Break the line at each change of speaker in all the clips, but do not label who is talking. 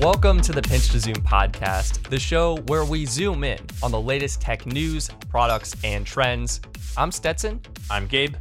Welcome to the Pinch to Zoom podcast, the show where we zoom in on the latest tech news, products, and trends. I'm Stetson.
I'm Gabe.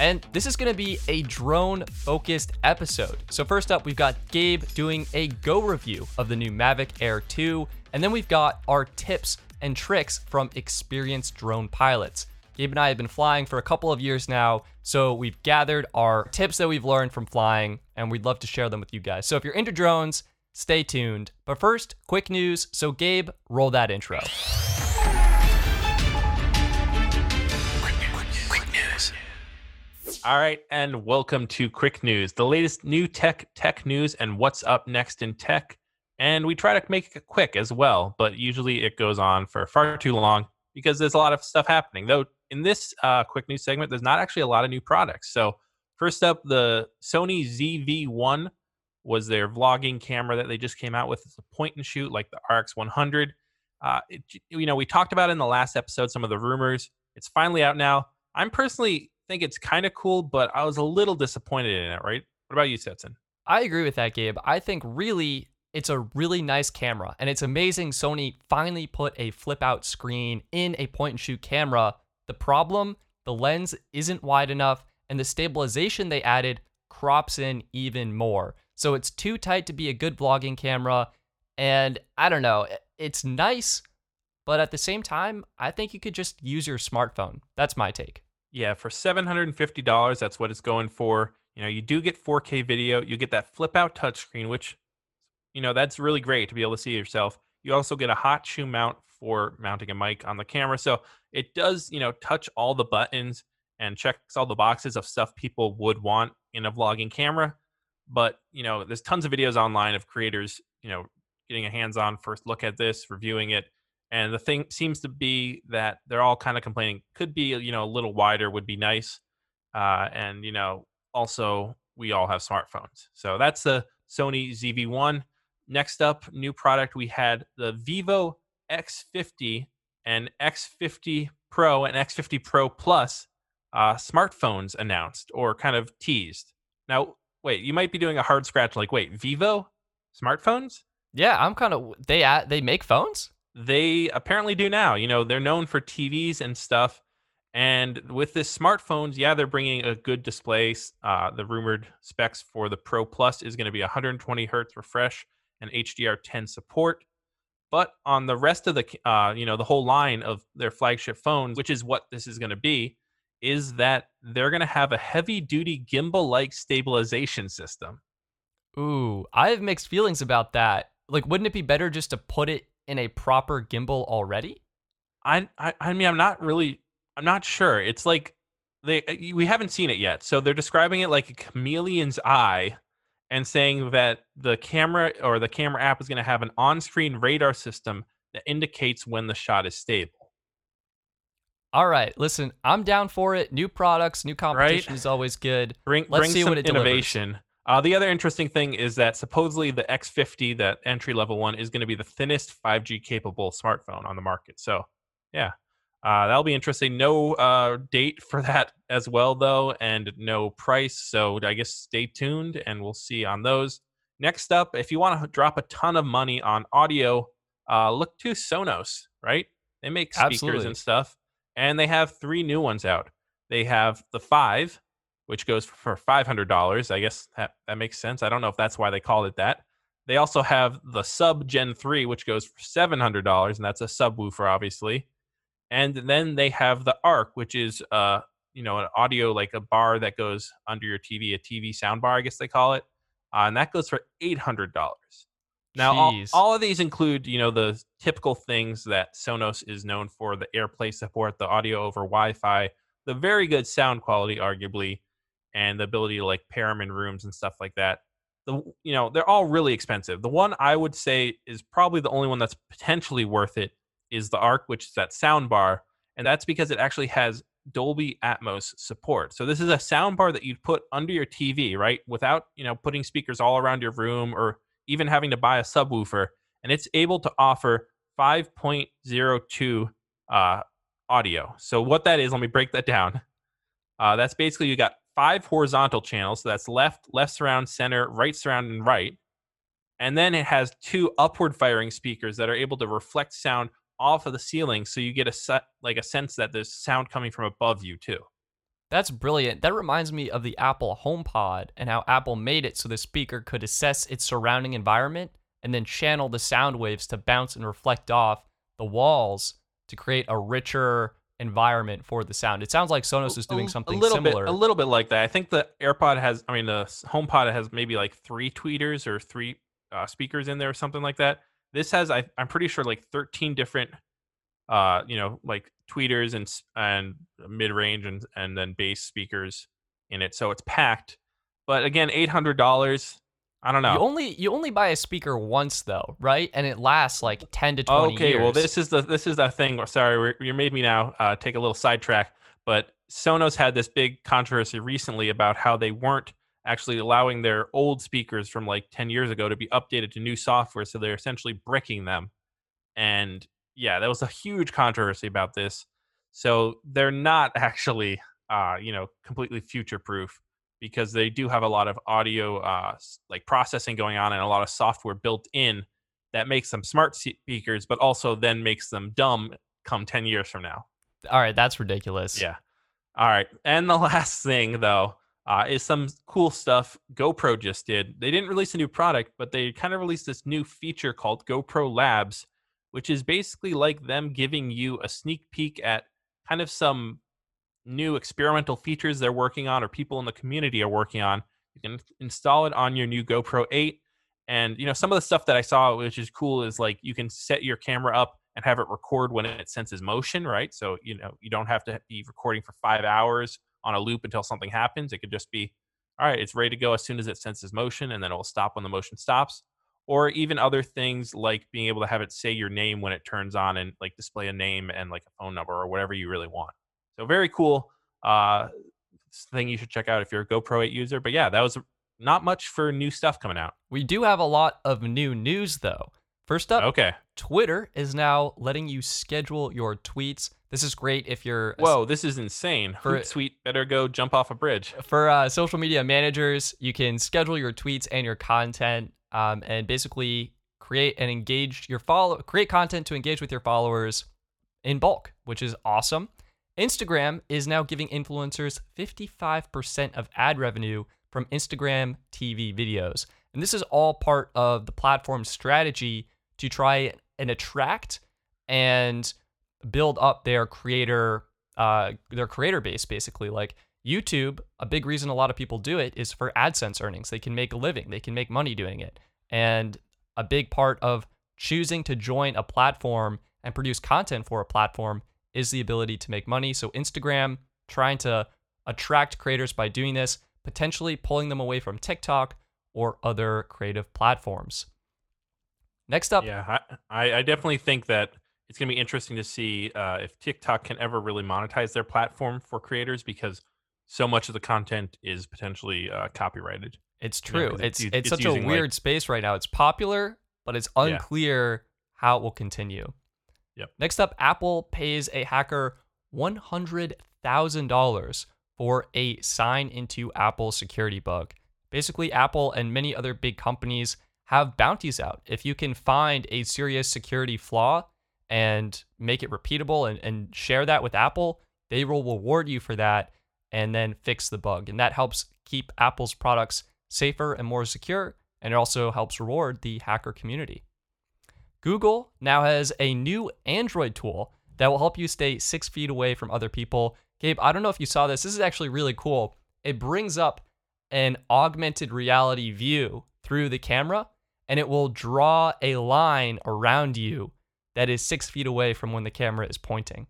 And this is going to be a drone focused episode. So, first up, we've got Gabe doing a go review of the new Mavic Air 2. And then we've got our tips and tricks from experienced drone pilots. Gabe and I have been flying for a couple of years now, so we've gathered our tips that we've learned from flying, and we'd love to share them with you guys. So if you're into drones, Stay tuned. But first, quick news. So, Gabe, roll that intro.
Quick news. All right, and welcome to Quick News, the latest new tech, tech news, and what's up next in tech. And we try to make it quick as well, but usually it goes on for far too long because there's a lot of stuff happening. Though in this uh, quick news segment, there's not actually a lot of new products. So, first up, the Sony ZV1 was their vlogging camera that they just came out with. It's a point and shoot like the RX100. Uh, it, you know, we talked about in the last episode some of the rumors. It's finally out now. I'm personally think it's kind of cool, but I was a little disappointed in it. Right? What about you, Stetson?
I agree with that, Gabe. I think really it's a really nice camera, and it's amazing Sony finally put a flip out screen in a point and shoot camera. The problem, the lens isn't wide enough, and the stabilization they added crops in even more. So it's too tight to be a good vlogging camera. And I don't know, it's nice, but at the same time, I think you could just use your smartphone. That's my take.
Yeah, for $750, that's what it's going for. You know, you do get 4K video, you get that flip out touchscreen, which, you know, that's really great to be able to see yourself. You also get a hot shoe mount for mounting a mic on the camera. So it does, you know, touch all the buttons and checks all the boxes of stuff people would want in a vlogging camera but you know there's tons of videos online of creators you know getting a hands-on first look at this reviewing it and the thing seems to be that they're all kind of complaining could be you know a little wider would be nice uh, and you know also we all have smartphones. So that's the sony zv1 next up new product we had the vivo x50 and x50 pro and x50 pro plus uh, smartphones announced or kind of teased. Now wait, you might be doing a hard scratch like, wait, Vivo smartphones?
Yeah, I'm kind of they they make phones?
They apparently do now. You know, they're known for TVs and stuff. And with this smartphones, yeah, they're bringing a good display. Uh, the rumored specs for the Pro Plus is going to be 120 hertz refresh and HDR10 support. But on the rest of the, uh, you know, the whole line of their flagship phones, which is what this is going to be, is that they're going to have a heavy duty gimbal like stabilization system.
Ooh, I have mixed feelings about that. Like, wouldn't it be better just to put it in a proper gimbal already?
I, I, I mean, I'm not really, I'm not sure. It's like they, uh, we haven't seen it yet. So they're describing it like a chameleon's eye and saying that the camera or the camera app is going to have an on screen radar system that indicates when the shot is stable.
All right, listen, I'm down for it. New products, new competition right? is always good.
Bring, Let's bring see some what it innovation. Uh, the other interesting thing is that supposedly the X50, that entry level one, is going to be the thinnest 5G capable smartphone on the market. So, yeah, uh, that'll be interesting. No uh, date for that as well, though, and no price. So, I guess stay tuned and we'll see on those. Next up, if you want to drop a ton of money on audio, uh, look to Sonos, right? They make speakers Absolutely. and stuff and they have three new ones out. They have the five, which goes for five hundred dollars. I guess that, that makes sense. I don't know if that's why they called it that. They also have the sub Gen three, which goes for seven hundred dollars, and that's a subwoofer, obviously. And then they have the Arc, which is uh you know an audio like a bar that goes under your TV, a TV sound bar, I guess they call it, uh, and that goes for eight hundred dollars. Now, all, all, of these include, you know, the typical things that Sonos is known for: the AirPlay support, the audio over Wi-Fi, the very good sound quality, arguably, and the ability to like pair them in rooms and stuff like that. The, you know, they're all really expensive. The one I would say is probably the only one that's potentially worth it is the Arc, which is that sound bar, and that's because it actually has Dolby Atmos support. So this is a sound bar that you'd put under your TV, right? Without, you know, putting speakers all around your room or even having to buy a subwoofer, and it's able to offer 5.02 uh, audio. So what that is, let me break that down. Uh, that's basically you got five horizontal channels. So that's left, left surround, center, right surround, and right. and then it has two upward firing speakers that are able to reflect sound off of the ceiling, so you get a set like a sense that there's sound coming from above you too.
That's brilliant. That reminds me of the Apple HomePod and how Apple made it so the speaker could assess its surrounding environment and then channel the sound waves to bounce and reflect off the walls to create a richer environment for the sound. It sounds like Sonos is doing something
a little
similar.
bit, a little bit like that. I think the AirPod has, I mean, the HomePod has maybe like three tweeters or three uh, speakers in there or something like that. This has, I, I'm pretty sure, like 13 different, uh, you know, like tweeters and and mid range and and then bass speakers in it. So it's packed. But again, eight hundred dollars. I don't know.
You only you only buy a speaker once though, right? And it lasts like 10 to 20
okay,
years.
well, this is the this is the thing. Sorry, you made me now uh, take a little sidetrack. But Sonos had this big controversy recently about how they weren't actually allowing their old speakers from like 10 years ago to be updated to new software, so they're essentially bricking them. And yeah, there was a huge controversy about this. So they're not actually, uh, you know, completely future proof because they do have a lot of audio, uh, like processing going on and a lot of software built in that makes them smart speakers, but also then makes them dumb come 10 years from now.
All right, that's ridiculous.
Yeah. All right. And the last thing, though, uh, is some cool stuff GoPro just did. They didn't release a new product, but they kind of released this new feature called GoPro Labs, which is basically like them giving you a sneak peek at kind of some new experimental features they're working on or people in the community are working on. You can install it on your new GoPro 8. And you know, some of the stuff that I saw which is cool is like you can set your camera up and have it record when it senses motion, right? So, you know, you don't have to be recording for 5 hours on a loop until something happens. It could just be all right, it's ready to go as soon as it senses motion and then it will stop when the motion stops. Or even other things like being able to have it say your name when it turns on and like display a name and like a phone number or whatever you really want. So very cool uh thing you should check out if you're a GoPro 8 user. But yeah, that was not much for new stuff coming out.
We do have a lot of new news though. First up,
Okay.
Twitter is now letting you schedule your tweets. This is great if you're
Whoa, this is insane.
For-
Hootsuite better go jump off a bridge.
for uh, social media managers, you can schedule your tweets and your content, um, and basically create and engage your follow create content to engage with your followers in bulk, which is awesome. Instagram is now giving influencers 55% of ad revenue from Instagram TV videos. And this is all part of the platform's strategy to try and attract and build up their creator uh, their creator base basically like youtube a big reason a lot of people do it is for adsense earnings. They can make a living. They can make money doing it. And a big part of choosing to join a platform and produce content for a platform is the ability to make money. So instagram trying to attract creators by doing this potentially pulling them away from tiktok or other creative platforms. Next up.
Yeah, I, I definitely think that it's going to be interesting to see uh, if TikTok can ever really monetize their platform for creators because so much of the content is potentially uh, copyrighted.
It's
know,
it's
it's
it's
it's
such a
using, like-
weird space right now. It's popular, but it's
Yeah.
unclear how it will continue.
Yep.
Next up, Apple pays a hacker one hundred thousand dollars for a sign into Apple security bug. Basically, Apple and many other big companies have bounties out. If you can find a serious security flaw and make it repeatable and, and share that with Apple, they will reward you for that and then fix the bug. And that helps keep Apple's products safer and more secure. And it also helps reward the hacker community. Google now has a new Android tool that will help you stay six feet away from other people. Gabe, I don't know if you saw this. This is actually really cool. It brings up an augmented reality view through the camera and it will draw a line around you that is six feet away from when the camera is pointing.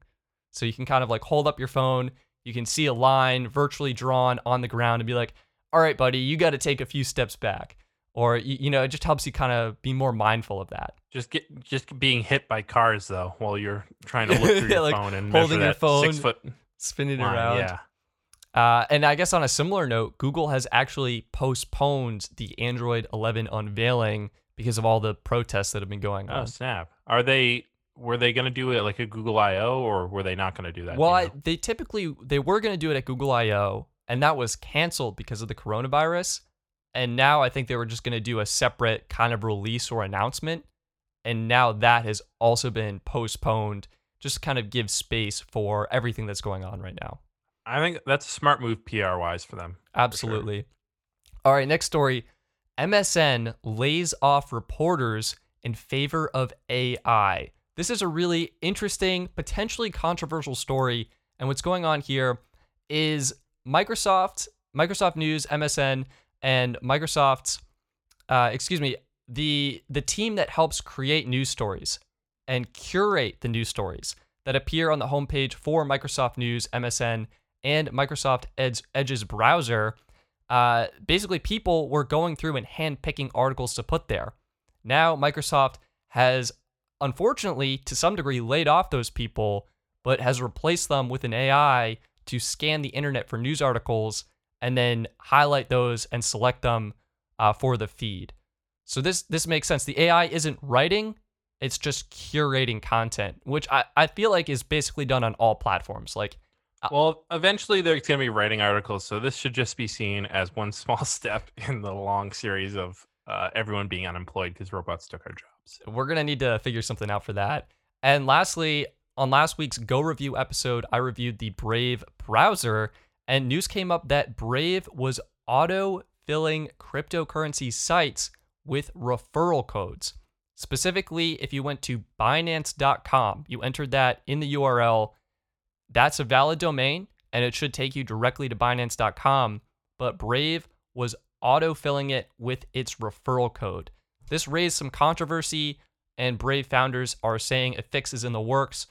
So you can kind of like hold up your phone, you can see a line virtually drawn on the ground and be like, all right, buddy, you got to take a few steps back. Or, you, you know, it just helps you kind of be more mindful of that.
Just get just being hit by cars though while you're trying to look through your
Like,
phone and
holding your
that
phone,
six foot
Spinning
line.
around.
Yeah.
Uh, and I guess on a similar note, Google has actually postponed the Android 11 unveiling because of all the protests that have been going on.
Oh
on.
snap! Are they were they going to do it like a Google I/O or were they not going to do that?
well, I, they typically they were going to do it at Google I/O, and that was canceled because of the coronavirus. And now I think they were just going to do a separate kind of release or announcement. And now that has also been postponed, just to kind of give space for everything that's going on right now.
I think that's a smart move PR wise for them.
Absolutely. For sure. All right, next story. MSN lays off reporters in favor of AI. This is a really interesting, potentially controversial story. And what's going on here is Microsoft, Microsoft News, MSN, and Microsoft's, uh, excuse me, the the team that helps create news stories and curate the news stories that appear on the homepage for Microsoft News, MSN, and Microsoft Edge, Edge's browser. Uh, basically, people were going through and handpicking articles to put there. Now, Microsoft has, unfortunately, to some degree, laid off those people, but has replaced them with an AI to scan the internet for news articles and then highlight those and select them uh, for the feed. So this this makes sense. The AI isn't writing; it's just curating content, which I, I feel like is basically done on all platforms. Like,
uh, well, eventually they're going to be writing articles, so this should just be seen as one small step in the long series of uh, everyone being unemployed because robots took our jobs.
We're gonna need to figure something out for that. And lastly, on last week's Go Review episode, I reviewed the Brave browser, and news came up that Brave was auto filling cryptocurrency sites with referral codes. Specifically, if you went to Binance.com, you entered that in the URL, that's a valid domain and it should take you directly to Binance.com. But Brave was auto filling it with its referral code. This raised some controversy, and Brave founders are saying a fix is in the works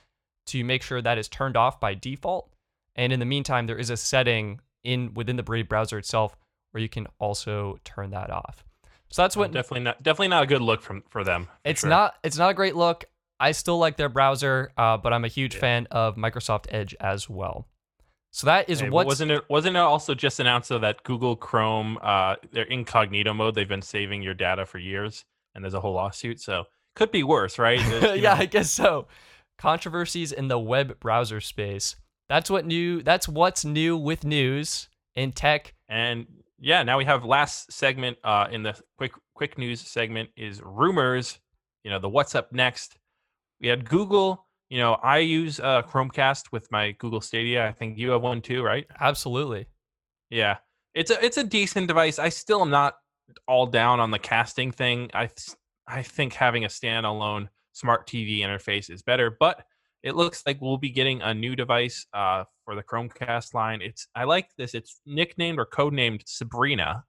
to make sure that is turned off by default. And in the meantime, there is a setting in within the Brave browser itself where you can also turn that off. So that's what
definitely not definitely not a good look from for them. For
it's sure. not it's not a great look. I still like their browser, uh, but I'm a huge yeah. fan of Microsoft Edge as well. So that is hey, what
wasn't it wasn't it also just announced though that Google Chrome uh their incognito mode they've been saving your data for years and there's a whole lawsuit so could be worse right?
Yeah know. I guess so. Controversies in the web browser space. That's what new that's what's new with news in tech.
And yeah now we have last segment uh in the quick quick news segment is rumors you know the what's up next. We had Google you know, I use uh, Chromecast with my Google Stadia. I think you have one too, right?
Absolutely.
Yeah, it's a it's a decent device. I still am not all down on the casting thing. I I think having a standalone smart TV interface is better, but it looks like we'll be getting a new device uh, for the Chromecast line. It's I like this. It's nicknamed or codenamed Sabrina.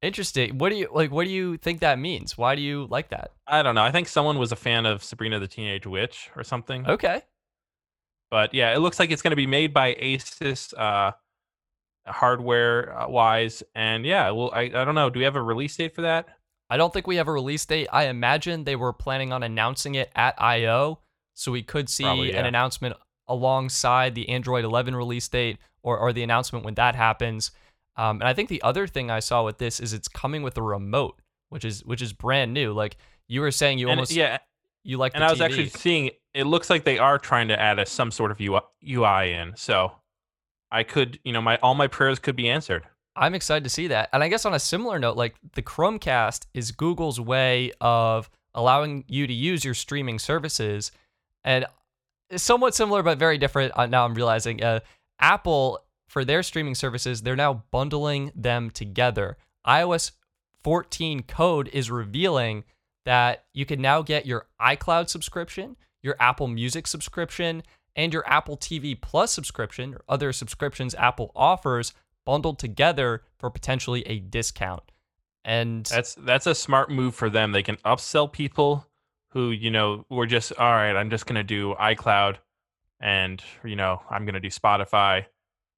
Interesting. What do you like? What do you think that means? Why do you like that?
I don't know. I think someone was a fan of Sabrina the Teenage Witch or something.
Okay.
But yeah, it looks like it's going to be made by Asus, uh, hardware uh, wise, and yeah, well, I I don't know. Do we have a release date for that?
I don't think we have a release date. I imagine they were planning on announcing it at I/O, so we could see Probably, yeah. an announcement alongside the Android 11 release date or or the announcement when that happens. Um, and I think the other thing I saw with this is it's coming with a remote, which is which is brand new. Like you were saying, you
and
almost
yeah,
you like.
And I was TV. actually seeing it looks like they are trying to add a, some sort of UI in. So I could, you know, my all my prayers could be answered.
I'm excited to see that. And I guess on a similar note, like the Chromecast is Google's way of allowing you to use your streaming services, and somewhat similar but very different. Uh, now I'm realizing uh, Apple for their streaming services, they're now bundling them together. iOS 14 code is revealing that you can now get your iCloud subscription, your Apple Music subscription, and your Apple TV Plus subscription or other subscriptions Apple offers bundled together for potentially a discount. And
that's that's a smart move for them. They can upsell people who, you know, were just all right, I'm just going to do iCloud and, you know, I'm going to do Spotify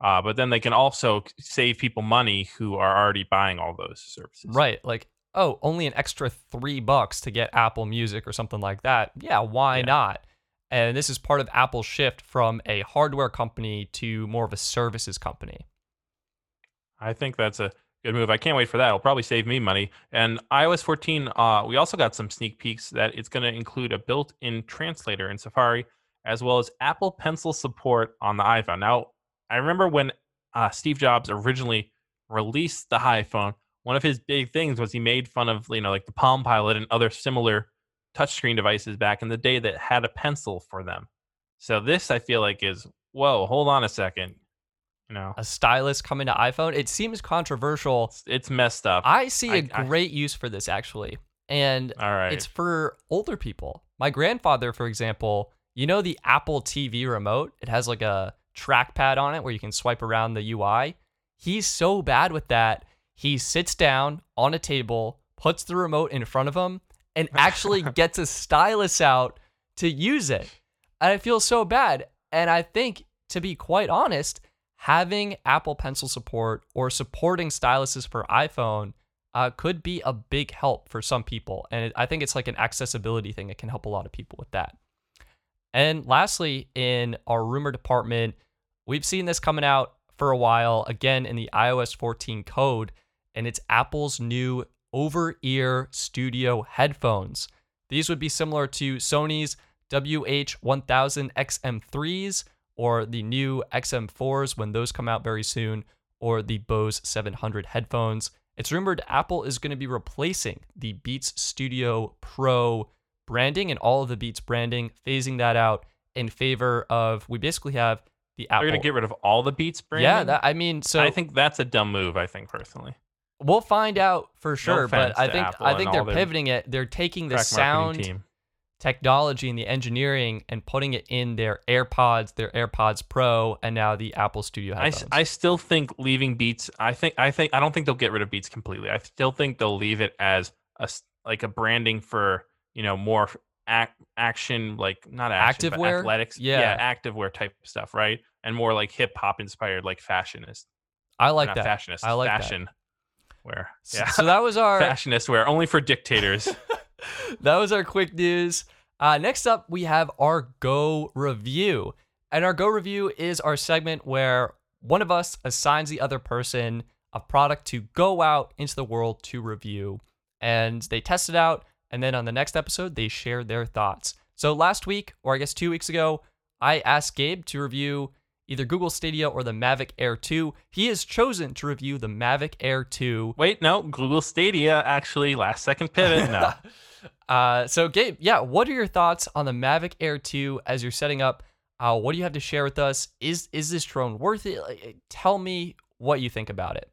uh, but then they can also save people money who are already buying all those services.
Right. Like, oh, only an extra three bucks to get Apple Music or something like that. Yeah, why yeah. not? And this is part of Apple's shift from a hardware company to more of a services company.
I think that's a good move. I can't wait for that. It'll probably save me money. And iOS 14, uh, we also got some sneak peeks that it's going to include a built in translator in Safari, as well as Apple Pencil support on the iPhone. Now, I remember when uh, Steve Jobs originally released the iPhone, one of his big things was he made fun of you know like the Palm Pilot and other similar touchscreen devices back in the day that had a pencil for them. So this I feel like is whoa, hold on a second. You know,
A stylus coming to iPhone. It seems controversial.
it's, it's messed up.
I see a
I- I-
great use for this actually. And
All right.
it's for older people. My grandfather, for example, you know the Apple TV remote? It has like a trackpad on it where you can swipe around the UI. He's so bad with that. He sits down on a table, puts the remote in front of him, and actually gets a stylus out to use it. And I feel so bad. And I think, to be quite honest, having Apple Pencil support or supporting styluses for iPhone uh, could be a big help for some people. And it, I think it's like an accessibility thing. that can help a lot of people with that. And lastly, in our rumor department, we've seen this coming out for a while, again in the iOS 14 code, and it's Apple's new over ear studio headphones. These would be similar to Sony's WH1000 XM3s or the new XM4s when those come out very soon, or the Bose 700 headphones. It's rumored Apple is going to be replacing the Beats Studio Pro branding and all of the Beats branding, phasing that out in favor of we basically have the Apple.
They're gonna get rid of all the Beats brand.
yeah, that, I mean, so
I think that's a dumb move. I think personally.
we'll find out for sure. but I think
Apple
I think they're pivoting it. They're taking the sound
team.
technology and the engineering and putting it in their AirPods, their AirPods Pro, and now the Apple Studio
I,
headphones.
s- I still think leaving Beats. I think I think I don't think they'll get rid of Beats completely. I still think they'll leave it as a like a branding for you know more ac- action like not action but
Activewear?
athletics
Yeah.
activewear type stuff right and more like hip hop inspired like fashionist
I like that.
fashionist
I like
fashion wear
So,
yeah
so that was our
fashionist wear only for dictators
that was our quick news. Uh, next up, we have our Go review. And our Go review is our segment where one of us assigns the other person a product to go out into the world to review. And they test it out. And then on the next episode, they share their thoughts. So last week, or I guess two weeks ago, I asked Gabe to review either Google Stadia or the Mavic Air 2. He has chosen to review the Mavic Air 2
wait no Google Stadia actually last second pivot no
uh, so, Gabe, yeah, what are your thoughts on the Mavic Air 2 as you're setting up? Uh, what do you have to share with us? Is is this drone worth it? Like, tell me what you think about it.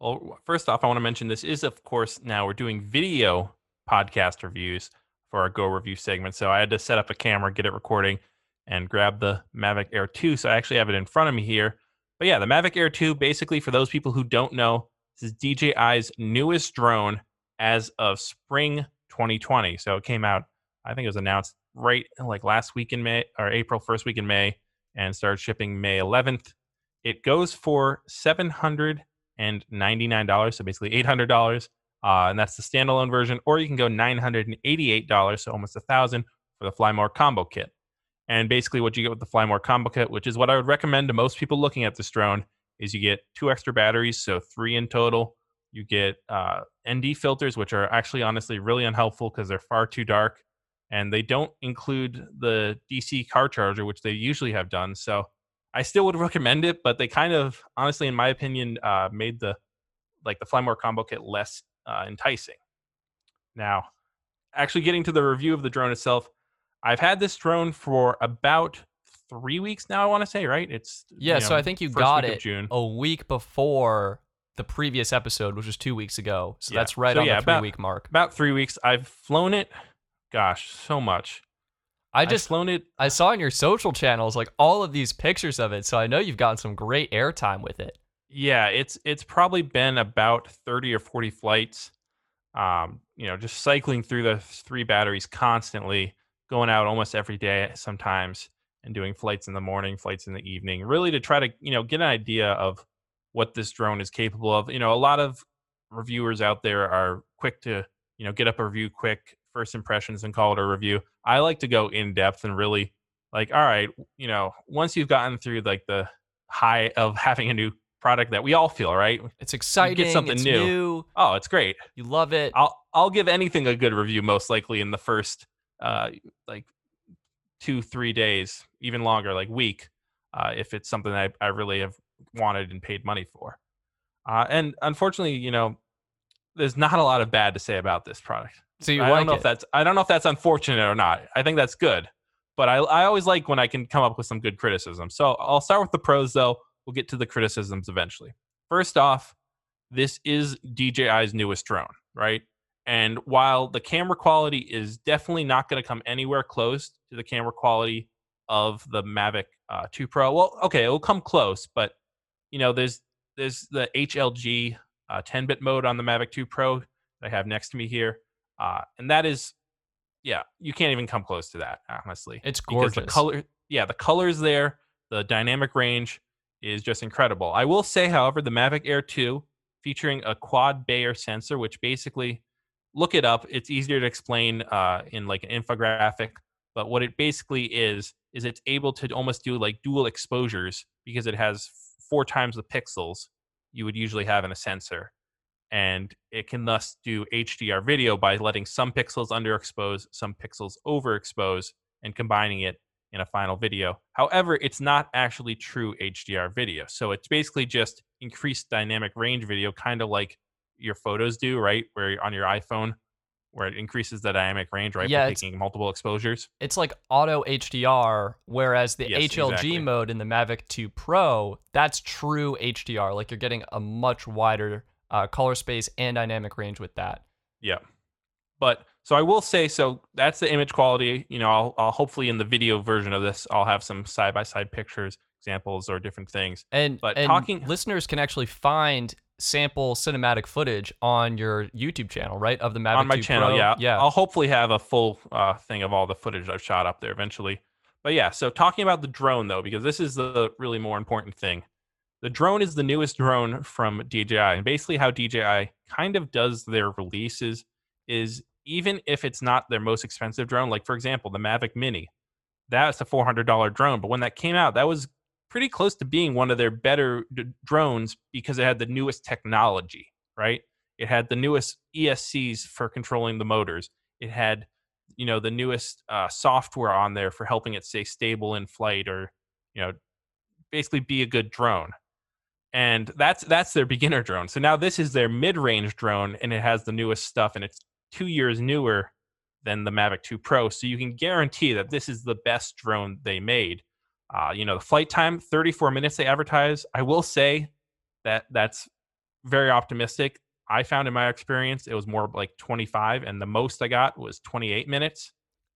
Well, first off, I want to mention this is, of course, now we're doing video podcast reviews for our Go review segment. So I had to set up a camera, get it recording, and grab the Mavic Air 2. So I actually have it in front of me here. But yeah, the Mavic Air 2, basically, for those people who don't know, this is DJI's newest drone as of spring 2020. So it came out, I think it was announced right like last week in May or April, first week in May, and started shipping May 11th. It goes for 700 and $99, so basically $800. Uh, and that's the standalone version, or you can go $988, so almost a thousand for the Fly More combo kit. And basically, what you get with the Fly More combo kit, which is what I would recommend to most people looking at this drone, is you get two extra batteries, so three in total. You get uh, ND filters, which are actually honestly really unhelpful because they're far too dark, and they don't include the DC car charger, which they usually have done. So I still would recommend it, but they kind of, honestly, in my opinion, uh, made the like the Flymore combo kit less uh, enticing. Now, actually getting to the review of the drone itself, I've had this drone for about three weeks now. I want to say, right? It's
Yeah,
you
so I think you got it
June.
a week before the previous episode, which was two weeks ago. So
Yeah.
that's right
So
on
yeah,
the three
about-
week mark.
About three weeks. I've flown it. Gosh, so much.
I
I've
just
flown it.
I saw on your social channels like all of these pictures of it, so I know you've gotten some great airtime with it.
Yeah, it's it's probably been about 30 or 40 flights. Um, you know, just cycling through the three batteries constantly, going out almost every day sometimes and doing flights in the morning, flights in the evening, really to try to, you know, get an idea of what this drone is capable of. You know, a lot of reviewers out there are quick to, you know, get up a review quick, first impressions and call it a review. I like to go in depth and really like, all right, you know, once you've gotten through like the high of having a new product that we all feel, right?
It's exciting.
get
something
new.
new.
Oh, it's great.
You love it.
I'll I'll give anything a good review most likely in the first uh like two, three days, even longer, like week, uh, if it's something I, I really have wanted and paid money for. Uh, and unfortunately, you know, there's not a lot of bad to say about this product.
So you
I
like
don't know
it.
if that's I don't know if that's unfortunate or not. I think that's good, but I I always like when I can come up with some good criticism. So I'll start with the pros though. We'll get to the criticisms eventually. First off, this is DJI's newest drone, right? And while the camera quality is definitely not going to come anywhere close to the camera quality of the Mavic uh, 2 Pro, well, okay, it will come close, but you know, there's there's the HLG uh, 10-bit mode on the Mavic 2 Pro that I have next to me here, uh, and that is, yeah, you can't even come close to that, honestly.
It's gorgeous.
because the color, yeah, the colors there, the dynamic range is just incredible. I will say, however, the Mavic Air 2 featuring a quad Bayer sensor, which basically look it up. It's easier to explain uh, in like an infographic, but what it basically is is it's able to almost do like dual exposures because it has four times the pixels you would usually have in a sensor. And it can thus do HDR video by letting some pixels underexpose, some pixels overexpose, and combining it in a final video. However, it's not actually true HDR video. So it's basically just increased dynamic range video, kind of like your photos do, right? Where you're on your iPhone, where it increases the dynamic range, right?
Yeah,
by taking multiple exposures.
it's like auto HDR, whereas the
Yes,
HLG
exactly.
mode in the Mavic 2 Pro, that's true HDR. Like you're getting a much wider uh, color space and dynamic range with that.
Yeah. But so I will say, so that's the image quality. You know, I'll, I'll hopefully in the video version of this, I'll have some side by side pictures, examples, or different things.
And,
But
and
talking-
listeners can actually find sample cinematic footage on your YouTube channel, right? Of the Mavic
on my
2
channel.
Pro.
Yeah,
yeah.
I'll hopefully have a full uh, thing of all the footage I've shot up there eventually. But yeah, so talking about the drone though, because this is the really more important thing. The drone is the newest drone from DJI, and basically how DJI kind of does their releases is even if it's not their most expensive drone, like for example the Mavic Mini, that's a four hundred dollar drone. But when that came out, that was pretty close to being one of their better d- drones because it had the newest technology, right? It had the newest ESCs for controlling the motors. It had, you know, the newest uh, software on there for helping it stay stable in flight, or you know, basically be a good drone. And that's that's their beginner drone. So now this is their mid-range drone, and it has the newest stuff, and it's two years newer than the Mavic 2 Pro. So you can guarantee that this is the best drone they made. Uh, you know, the flight time, 34 minutes they advertise. I will say that that's very optimistic. I found in my experience it was more like 25, and the most I got was 28 minutes.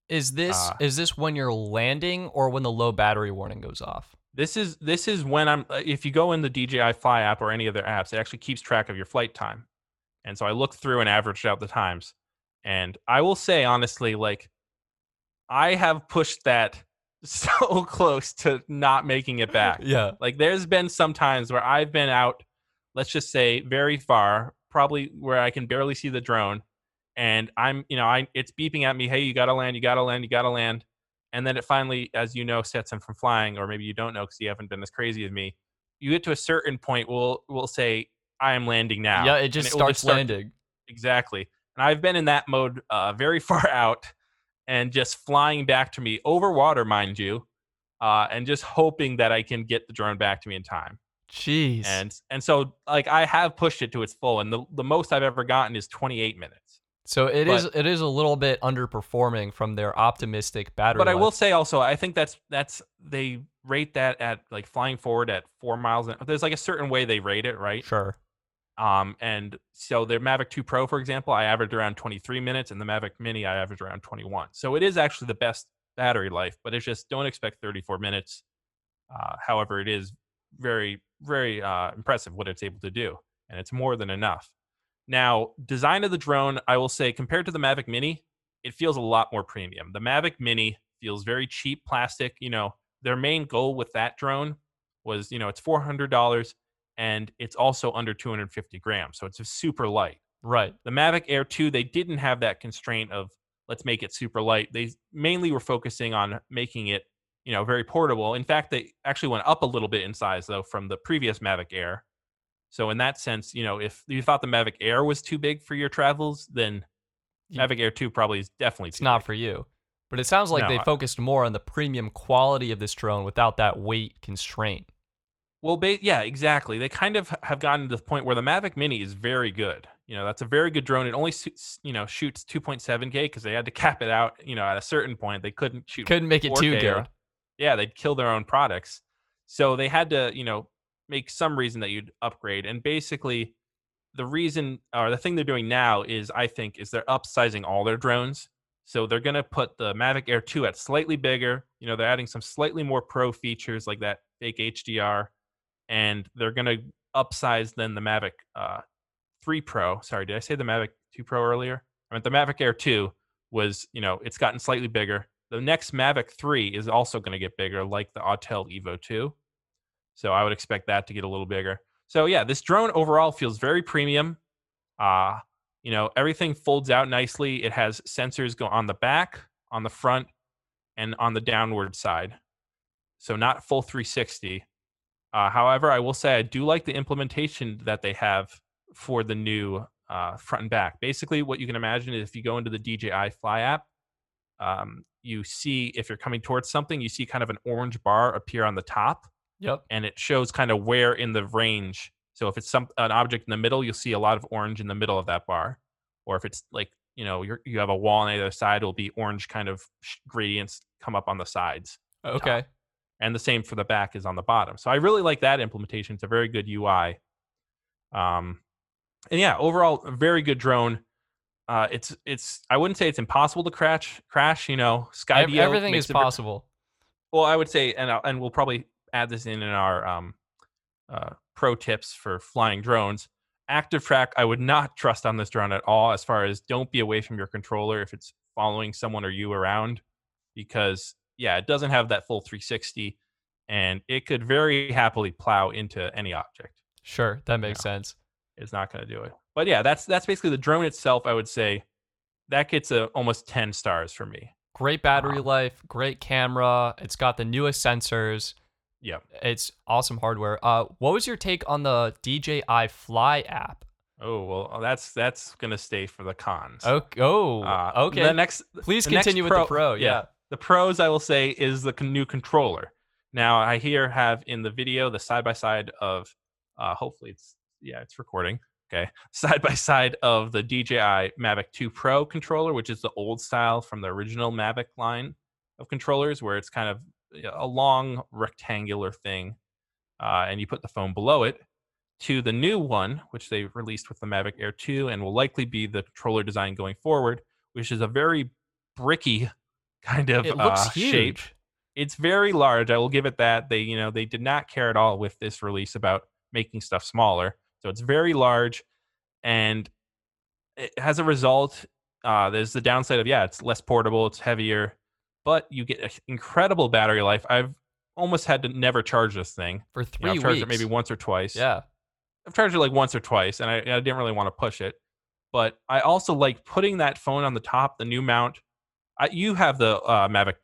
Is this
Uh,
is this when you're landing or when the low battery warning goes off?
This is this is when I'm. uh, If you go in the DJI Fly app or any of their apps, it actually keeps track of your flight time. And so I looked through and averaged out the times. And I will say honestly, like I have pushed that so close to not making it back.
Yeah.
Like there's been some times where I've been out, let's just say very far, probably where I can barely see the drone, and I'm, you know, I it's beeping at me, hey, you gotta land, you gotta land, you gotta land, and then it finally, as you know, sets him from flying, or maybe you don't know because you haven't been as crazy as me. You get to a certain point, we'll we'll say I am landing now.
Yeah, it just
will
starts
start-
landing.
Exactly. And I've been in that mode uh, very far out and just flying back to me over water, mind you, uh, and just hoping that I can get the drone back to me in time.
Jeez.
And and so like I have pushed it to its full, and the, the most I've ever gotten is 28 minutes.
so it is
but-
it is a little bit underperforming from their optimistic battery.
But I will say also, I think that's that's they rate that at like flying forward at four miles. An, there's like a certain way they rate it, right?
sure.
Um, and so their Mavic 2 Pro, for example, I averaged around 23 minutes, and the Mavic Mini, I averaged around 21. So it is actually the best battery life, but it's just don't expect 34 minutes. Uh, however, it is very, very uh, impressive what it's able to do, and it's more than enough. Now, design of the drone, I will say, compared to the Mavic Mini, it feels a lot more premium. The Mavic Mini feels very cheap plastic. You know, their main goal with that drone was, you know, it's $400 and it's also under 250 grams. So it's a super light.
Right.
The Mavic Air 2, they didn't have that constraint of let's make it super light. They mainly were focusing on making it, you know, very portable. In fact, they actually went up a little bit in size though from the previous Mavic Air. So in that sense, you know, if you thought the Mavic Air was too big for your travels, then
Ye-
Mavic Air 2 probably is definitely
It's not
big.
for you. But it sounds like
No,
they focused more on the premium quality of this drone without that weight constraint.
Well, ba- yeah, exactly. They kind of have gotten to the point where the Mavic Mini is very good. You know, that's a very good drone. It only shoots, you know shoots 2.7k because they had to cap it out. You know, at a certain point, they couldn't shoot.
Couldn't make it too
4K
good.
yeah, they'd kill their own products. So they had to, you know, make some reason that you'd upgrade. And basically, the reason or the thing they're doing now is, I think, is they're upsizing all their drones. So they're going to put the Mavic Air 2 at slightly bigger. You know, they're adding some slightly more pro features like that fake HDR, and they're going to upsize then the Mavic uh, 3 Pro. Sorry, did I say the Mavic 2 Pro earlier? I meant the Mavic Air 2 was, you know, it's gotten slightly bigger. The next Mavic 3 is also going to get bigger, like the Autel Evo 2. So I would expect that to get a little bigger. So yeah, this drone overall feels very premium. Uh, you know, everything folds out nicely. It has sensors go on the back, on the front, and on the downward side. So not full 360. Uh, however, I will say I do like the implementation that they have for the new uh, front and back. Basically, what you can imagine is if you go into the DJI Fly app, um, you see if you're coming towards something, you see kind of an orange bar appear on the top
Yep.
and it shows kind of where in the range. So if it's some an object in the middle, you'll see a lot of orange in the middle of that bar. Or if it's like you know you're, you have a wall on either side, it'll be orange kind of sh- gradients come up on the sides.
Okay.
And the same for the back is on the bottom. So I really like that implementation. It's a very good UI. Um, and yeah, overall, a very good drone. Uh, it's it's I wouldn't say it's impossible to crash crash. You know, Skydio
Everything is
ver-
possible.
well, I would say, and and we'll probably add this in in our um, uh, pro tips for flying drones. Active track, I would not trust on this drone at all. As far as don't be away from your controller if it's following someone or you around, because yeah, it doesn't have that full 360, and it could very happily plow into any object.
Sure, that makes sense.
It's not going to do it. But yeah, that's that's basically the drone itself. I would say that gets a almost 10 stars for me.
Great battery
Um,
life, great camera. It's got the newest sensors.
Yeah.
It's awesome hardware. Uh, what was your take on the DJI Fly app?
Oh well, that's that's gonna stay for the cons.
Oh, oh
Uh,
okay.
The next,
Please
the next
continue with the pro. Yeah.
The pros I will say is the new controller. Now I here have in the video the side by side of, uh, hopefully it's yeah it's recording. Okay, side by side of the DJI Mavic 2 Pro controller, which is the old style from the original Mavic line of controllers, where it's kind of a long rectangular thing, uh, and you put the phone below it. To the new one, which they released with the Mavic Air 2, and will likely be the controller design going forward, which is a very bricky kind of
It looks
uh,
huge.
shape. It's very large. I will give it that. They, you know, they did not care at all with this release about making stuff smaller. So it's very large, and it, as a result, uh, there's the downside of yeah, it's less portable, it's heavier, but you get an incredible battery life. I've almost had to never charge this thing.
For
You know,
three
I've charged
weeks.
it maybe once or twice.
Yeah.
I've charged it like once or twice, and I, I didn't really want to push it. But I also like putting that phone on the top, the new mount. I, you have the uh, Mavic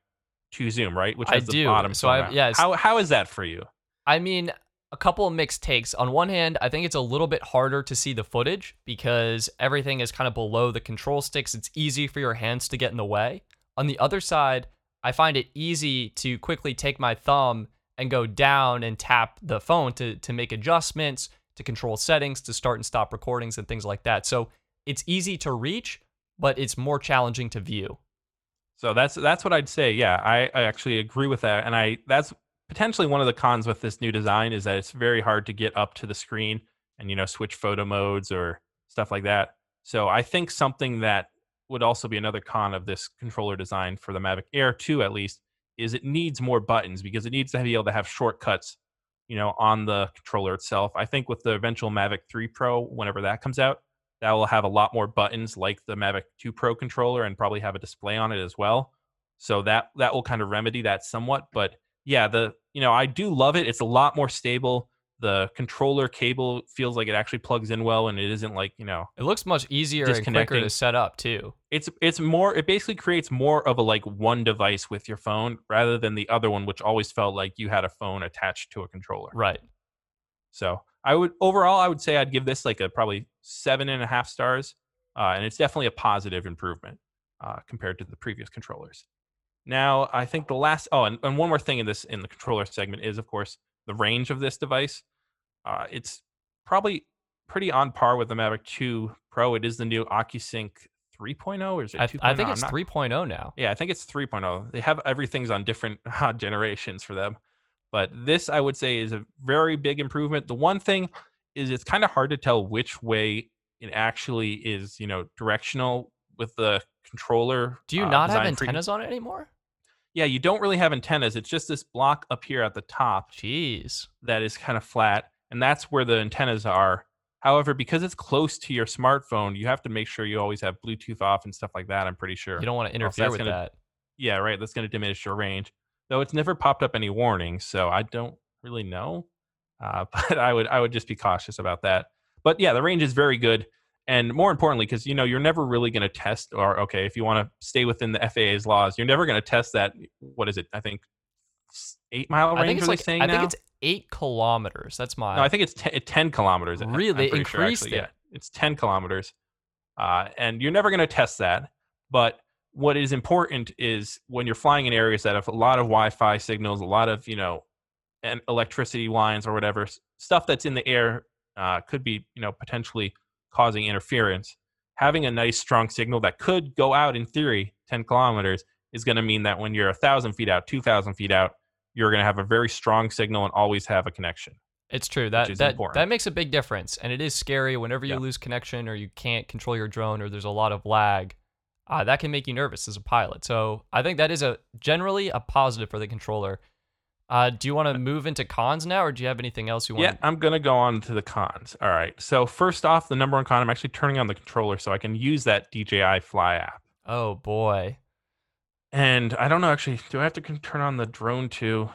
2 Zoom, right? Which
I
the
do.
bottom.
So I- yeah,
How how is that for you?
I mean, a couple of mixed takes. On one hand, I think it's a little bit harder to see the footage because everything is kind of below the control sticks. It's easy for your hands to get in the way. On the other side, I find it easy to quickly take my thumb and go down and tap the phone to, to make adjustments, to control settings, to start and stop recordings, and things like that. So it's easy to reach, but it's more challenging to view.
So that's that's what I'd say. Yeah, I, I actually agree with that, and I that's potentially one of the cons with this new design is that it's very hard to get up to the screen and you know switch photo modes or stuff like that. So I think something that would also be another con of this controller design for the Mavic Air 2 at least is it needs more buttons because it needs to be able to have shortcuts, you know, on the controller itself. I think with the eventual Mavic 3 Pro, whenever that comes out, that will have a lot more buttons like the Mavic 2 Pro controller and probably have a display on it as well. So that that will kind of remedy that somewhat. But yeah, the you know I do love it. It's a lot more stable. The controller cable feels like it actually plugs in well, and it isn't like you know
It looks much easier and quicker to set up, too.
it's it's more it basically creates more of a like one device with your phone rather than the other one which always felt like you had a phone attached to a controller
Right.
so i would overall i would say i'd give this like a probably seven and a half stars uh, and it's definitely a positive improvement uh, compared to the previous controllers now i think the last oh and, and one more thing in this in the controller segment is of course the range of this device uh, it's probably pretty on par with the Mavic 2 Pro. It is the new OcuSync 3.0 or is it
I,
2.0?
I think it's
not-
3.0 now.
Yeah, I think it's 3.0. They have everything's on different uh, generations for them. But this, I would say, is a very big improvement. The one thing is it's kind of hard to tell which way it actually is, you know, directional with the controller.
Do you
uh,
not have antennas on it anymore?
Yeah, you don't really have antennas. It's just this block up here at the top
Jeez.
that is kind of flat, and that's where the antennas are. However, because it's close to your smartphone, you have to make sure you always have Bluetooth off and stuff like that. I'm pretty sure.
You don't want to interfere with
gonna-
that.
yeah, right. That's going to diminish your range. Though it's never popped up any warnings, so I don't really know. Uh, but I would I would just be cautious about that. But yeah, the range is very good, and more importantly, because you know you're never really going to test, or okay, if you want to stay within the FAA's laws, you're never going to test that. What is it? I think eight mile range.
I think it's like
saying
I
now?
think it's eight kilometers. That's my.
No, I think it's ten, 10 kilometers.
Really?
Pretty sure,
it?
Yeah, it's 10 kilometers. Uh, and you're never going to test that. But what is important is when you're flying in areas that have a lot of Wi-Fi signals, a lot of you know, and electricity lines or whatever stuff that's in the air uh, could be you know potentially causing interference. Having a nice strong signal that could go out in theory 10 kilometers is going to mean that when you're a thousand feet out, two thousand feet out, you're going to have a very strong signal and always have a connection.
It's true. That that
important.
that makes a big difference, and it is scary whenever you
Yeah.
lose connection or you can't control your drone or there's a lot of lag. Uh, that can make you nervous as a pilot. So I think that is a generally a positive for the controller. Uh, do you want to move into cons now, or do you have anything else you want?
Yeah, I'm gonna go on to the cons. All right. So first off, the number one con, I'm actually turning on the controller so I can use that DJI Fly app.
Oh boy.
And I don't know actually, do I have to turn on the drone too?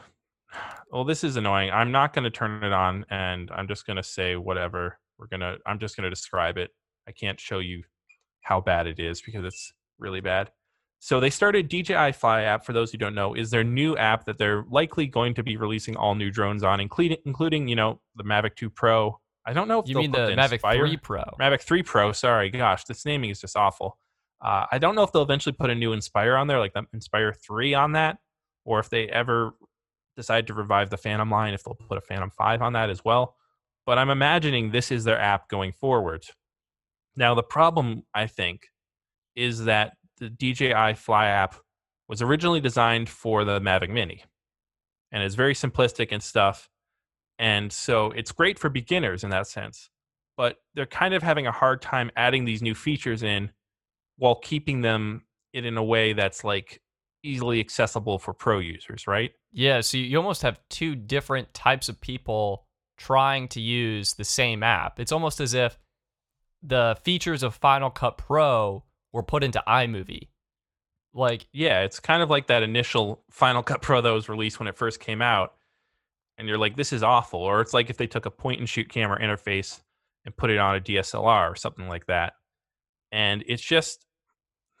Well, this is annoying. I'm not gonna turn it on, and I'm just gonna say whatever. We're gonna. I'm just gonna describe it. I can't show you how bad it is because it's really bad. So they started DJI Fly app. For those who don't know, is their new app that they're likely going to be releasing all new drones on, including including you know the Mavic 2 Pro. I don't know if
You mean the Mavic
Inspire-
3 Pro?
Mavic 3 Pro. Sorry, gosh, this naming is just awful. Uh, I don't know if they'll eventually put a new Inspire on there, like the Inspire 3 on that, or if they ever decide to revive the Phantom line, if they'll put a Phantom 5 on that as well. But I'm imagining this is their app going forward. Now, the problem, I think, is that the DJI Fly app was originally designed for the Mavic Mini and it's very simplistic and stuff. And so it's great for beginners in that sense but they're kind of having a hard time adding these new features in while keeping them in a way that's like easily accessible for pro users, right?
Yeah, so you almost have two different types of people trying to use the same app. It's almost as if the features of Final Cut Pro were put into iMovie. Like,
Yeah, it's kind of like that initial Final Cut Pro that was released when it first came out. And you're like, this is awful. Or it's like if they took a point and shoot camera interface and put it on a DSLR or something like that. And it's just,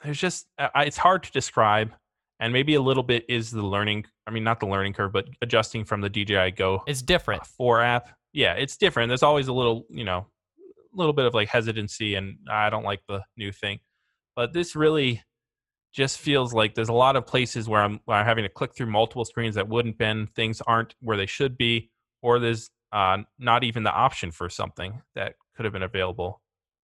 there's just, it's hard to describe. And maybe a little bit is the learning, I mean, not the learning curve, but adjusting from the DJI Go
it's different.
uh, 4 app. Yeah, it's different. There's always a little, you know, a little bit of like hesitancy and I don't like the new thing. But this really just feels like there's a lot of places where I'm, where I'm having to click through multiple screens that wouldn't been, things aren't where they should be, or there's uh, not even the option for something that could have been available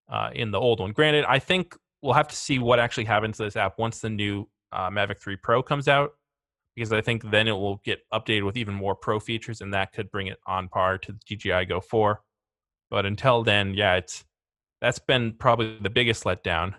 uh, in the old one. Granted, I think we'll have to see what actually happens to this app once the new uh, Mavic 3 Pro comes out, because I think then it will get updated with even more pro features, and that could bring it on par to the DJI Go 4. But until then, yeah, it's that's been probably the biggest letdown.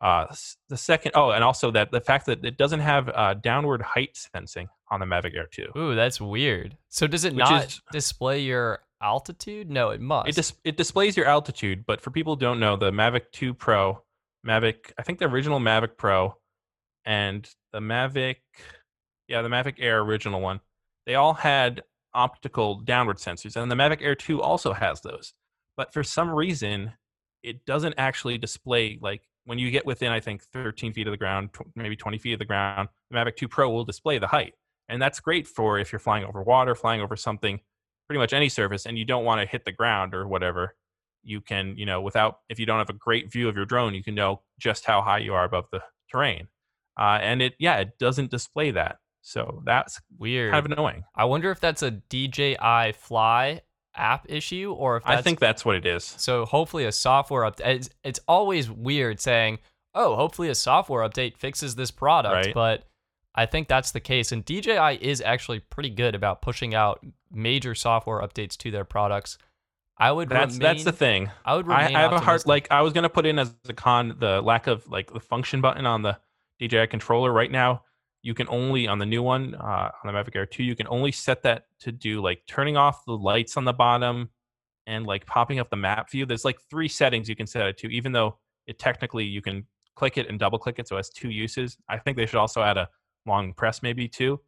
Uh, the second, oh, and also that the fact that it doesn't have uh, downward height sensing on the Mavic Air 2.
Ooh, that's weird. So does it
Which
not
is-
display your altitude? No, it must.
It dis- it displays your altitude, but for people who don't know, the Mavic 2 Pro, Mavic, I think the original Mavic Pro, and the Mavic, yeah, the Mavic Air original one, they all had optical downward sensors, and the Mavic Air 2 also has those. But for some reason, it doesn't actually display like when you get within, I think, 13 feet of the ground, tw- maybe 20 feet of the ground, the Mavic 2 Pro will display the height. And that's great for if you're flying over water, flying over something, pretty much any surface, and you don't want to hit the ground or whatever. You can, you know, without, if you don't have a great view of your drone, you can know just how high you are above the terrain. Uh, and it, yeah, it doesn't display that. So that's
weird.
kind of annoying.
I wonder if that's a DJI Fly app issue or if
I think that's what it is.
so. Hopefully, a software update. It's, it's always weird saying, "Oh, hopefully a software update fixes this product,"
Right.
but I think that's the case. And DJI is actually pretty good about pushing out major software updates to their products. I would
That's
remain,
that's the thing.
I would
I, I have a hard like I was gonna put in as a con the lack of like the function button on the DJI controller right now. You can only on the new one uh, on the Mavic Air 2, you can only set that to do like turning off the lights on the bottom and like popping up the map view. There's like three settings you can set it to, even though it technically you can click it and double click it, so it has two uses. I think they should also add a long press maybe too.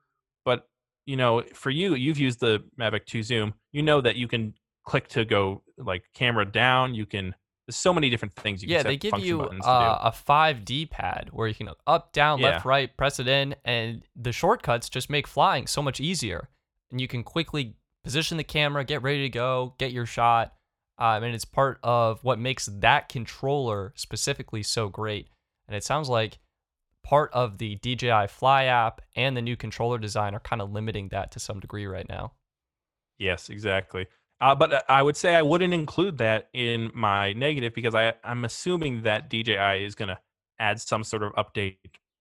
But you know, for you, you've used the Mavic 2 Zoom. You know that you can click to go like camera down. You can. There's so many different things you can
yeah,
set
they give you
buttons to
uh, a 5D pad where you can up, down, left, right, press it in, and the shortcuts just make flying so much easier. And you can quickly position the camera, get ready to go, get your shot. Um, and it's part of what makes that controller specifically so great. And it sounds like part of the DJI Fly app and the new controller design are kind of limiting that to some degree right now.
Yes, exactly. Uh, but uh, I would say I wouldn't include that in my negative because I I'm assuming that DJI is going to add some sort of update,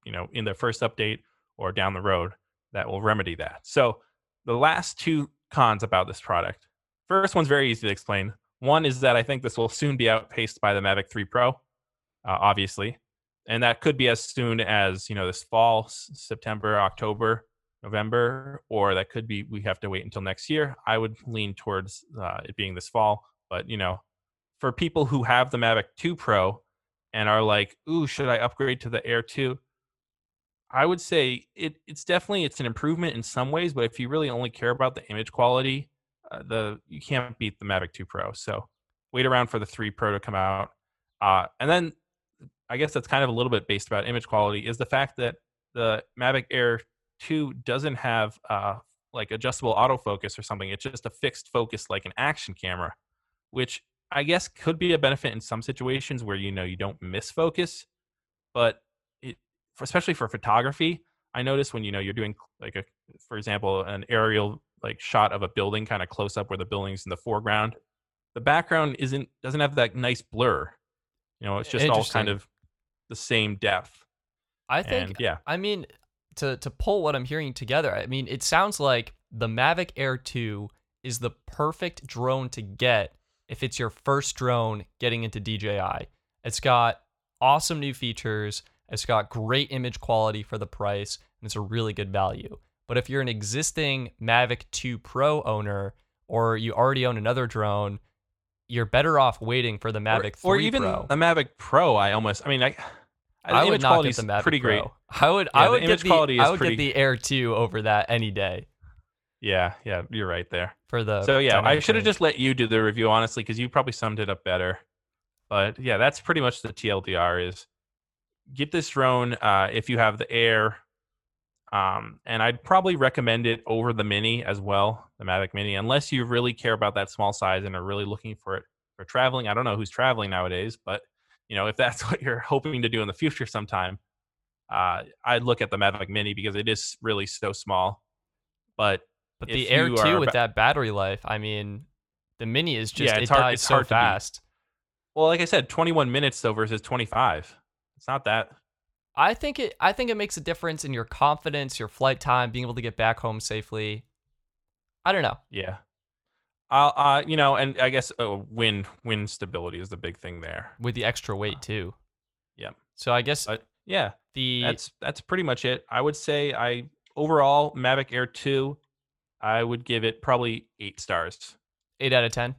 you know, in their first update or down the road that will remedy that. So the last two cons about this product. First one's very easy to explain. One is that I think this will soon be outpaced by the Mavic 3 Pro, uh, obviously, and that could be as soon as you know this fall, September, October, November, or that could be we have to wait until next year. I would lean towards uh, it being this fall, but you know, for people who have the Mavic 2 Pro and are like, "Ooh, should I upgrade to the Air 2?" I would say it it's definitely it's an improvement in some ways, but if you really only care about the image quality, uh, the you can't beat the Mavic 2 Pro. So wait around for the 3 Pro to come out. Uh, and then I guess that's kind of a little bit based about image quality is the fact that the Mavic Air 2 doesn't have uh, like adjustable autofocus or something. It's just a fixed focus like an action camera, which I guess could be a benefit in some situations where you know you don't miss focus, but it for, especially for photography, I notice when you know you're doing like a for example an aerial like shot of a building kind of close up where the building's in the foreground, the background isn't doesn't have that nice blur. You know, it's just all kind of the same depth.
I think
And yeah,
I mean, to to pull what I'm hearing together, I mean, it sounds like the Mavic Air 2 is the perfect drone to get if it's your first drone getting into DJI. It's got awesome new features, it's got great image quality for the price, and it's a really good value. But if you're an existing Mavic 2 Pro owner or you already own another drone, you're better off waiting for the Mavic 3
or, or even
Pro.
the Mavic Pro. I almost, I mean, I, the
I would
image
not
quality
get the Mavic
pretty
Pro.
great.
I would
Yeah,
I would get the I would
pretty-
get the Air 2 over that any day
Yeah, yeah, you're right there.
for the
so yeah, I should have just let you do the review honestly because you probably summed it up better. But yeah, that's pretty much the TLDR is get this drone uh, if you have the Air, um, and I'd probably recommend it over the Mini as well, the Mavic Mini, unless you really care about that small size and are really looking for it for traveling. I don't know who's traveling nowadays, but you know if that's what you're hoping to do in the future sometime, uh, I'd look at the Mavic Mini because it is really so small. But
But the Air
you
2
are
with
ba-
that battery life, I mean, the Mini is just
Yeah,
it
hard-
dies
it's
so
hard
fast.
Well, like I said, 21 minutes though versus 25. It's not that.
I think it I think it makes a difference in your confidence, your flight time, being able to get back home safely. I don't know.
Yeah. I'll, uh, you know, and I guess uh, wind wind stability is the big thing there.
With the extra weight too.
Yeah.
So I guess
But yeah,
the
that's that's pretty much it. I would say I overall Mavic Air 2, I would give it probably eight stars.
eight out of ten.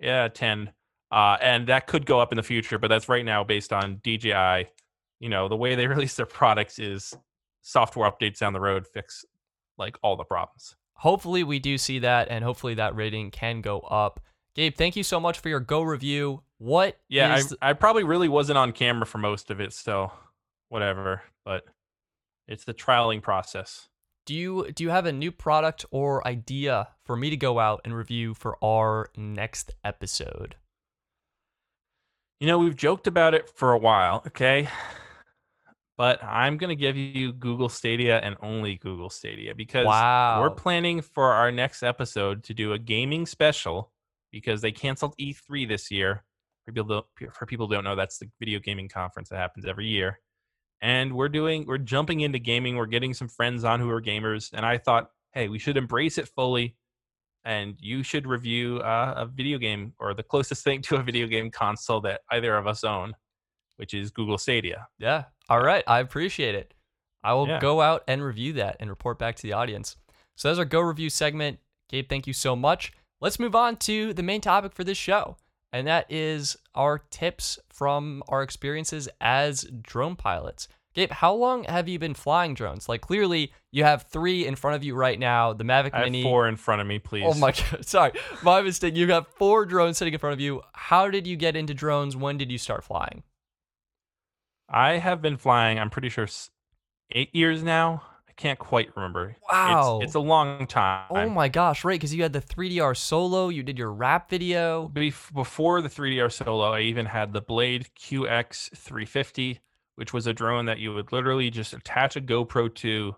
Yeah, 10. Uh, and that could go up in the future, but that's right now based on DJI. You know, the way they release their products is software updates down the road fix like all the problems.
Hopefully we do see that and hopefully that rating can go up. Gabe, thank you so much for your go review. What
Yeah,
is-
I, I probably really wasn't on camera for most of it, so whatever. But it's the trialing process.
do you do you have a new product or idea for me to go out and review for our next episode?
You know, we've joked about it for a while, okay? But I'm going to give you Google Stadia and only Google Stadia because
wow.
we're planning for our next episode to do a gaming special because they canceled E3 this year. For people, for people who don't know, that's the video gaming conference that happens every year. And we're doing, we're jumping into gaming. We're getting some friends on who are gamers. And I thought, hey, we should embrace it fully. And you should review uh, a video game or the closest thing to a video game console that either of us own, which is Google Stadia.
Yeah. All right. I appreciate it. I will
Yeah.
go out and review that and report back to the audience. So that's our go review segment. Gabe, thank you so much. Let's move on to the main topic for this show, and that is our tips from our experiences as drone pilots. Gabe, how long have you been flying drones? Like, clearly, you have three in front of you right now the Mavic
I have
Mini.
four in front of me, oh please.
Oh my god! Sorry, my mistake. You got four drones sitting in front of you. How did you get into drones? When did you start flying?
I have been flying. I'm pretty sure eight years now. I can't quite remember.
Wow.
it's, it's a long oh time.
Oh my gosh! Right, because you had the 3DR solo. You did your rap video.
Bef- Before the 3DR Solo, I even had the Blade QX 350, which was a drone that you would literally just attach a GoPro to,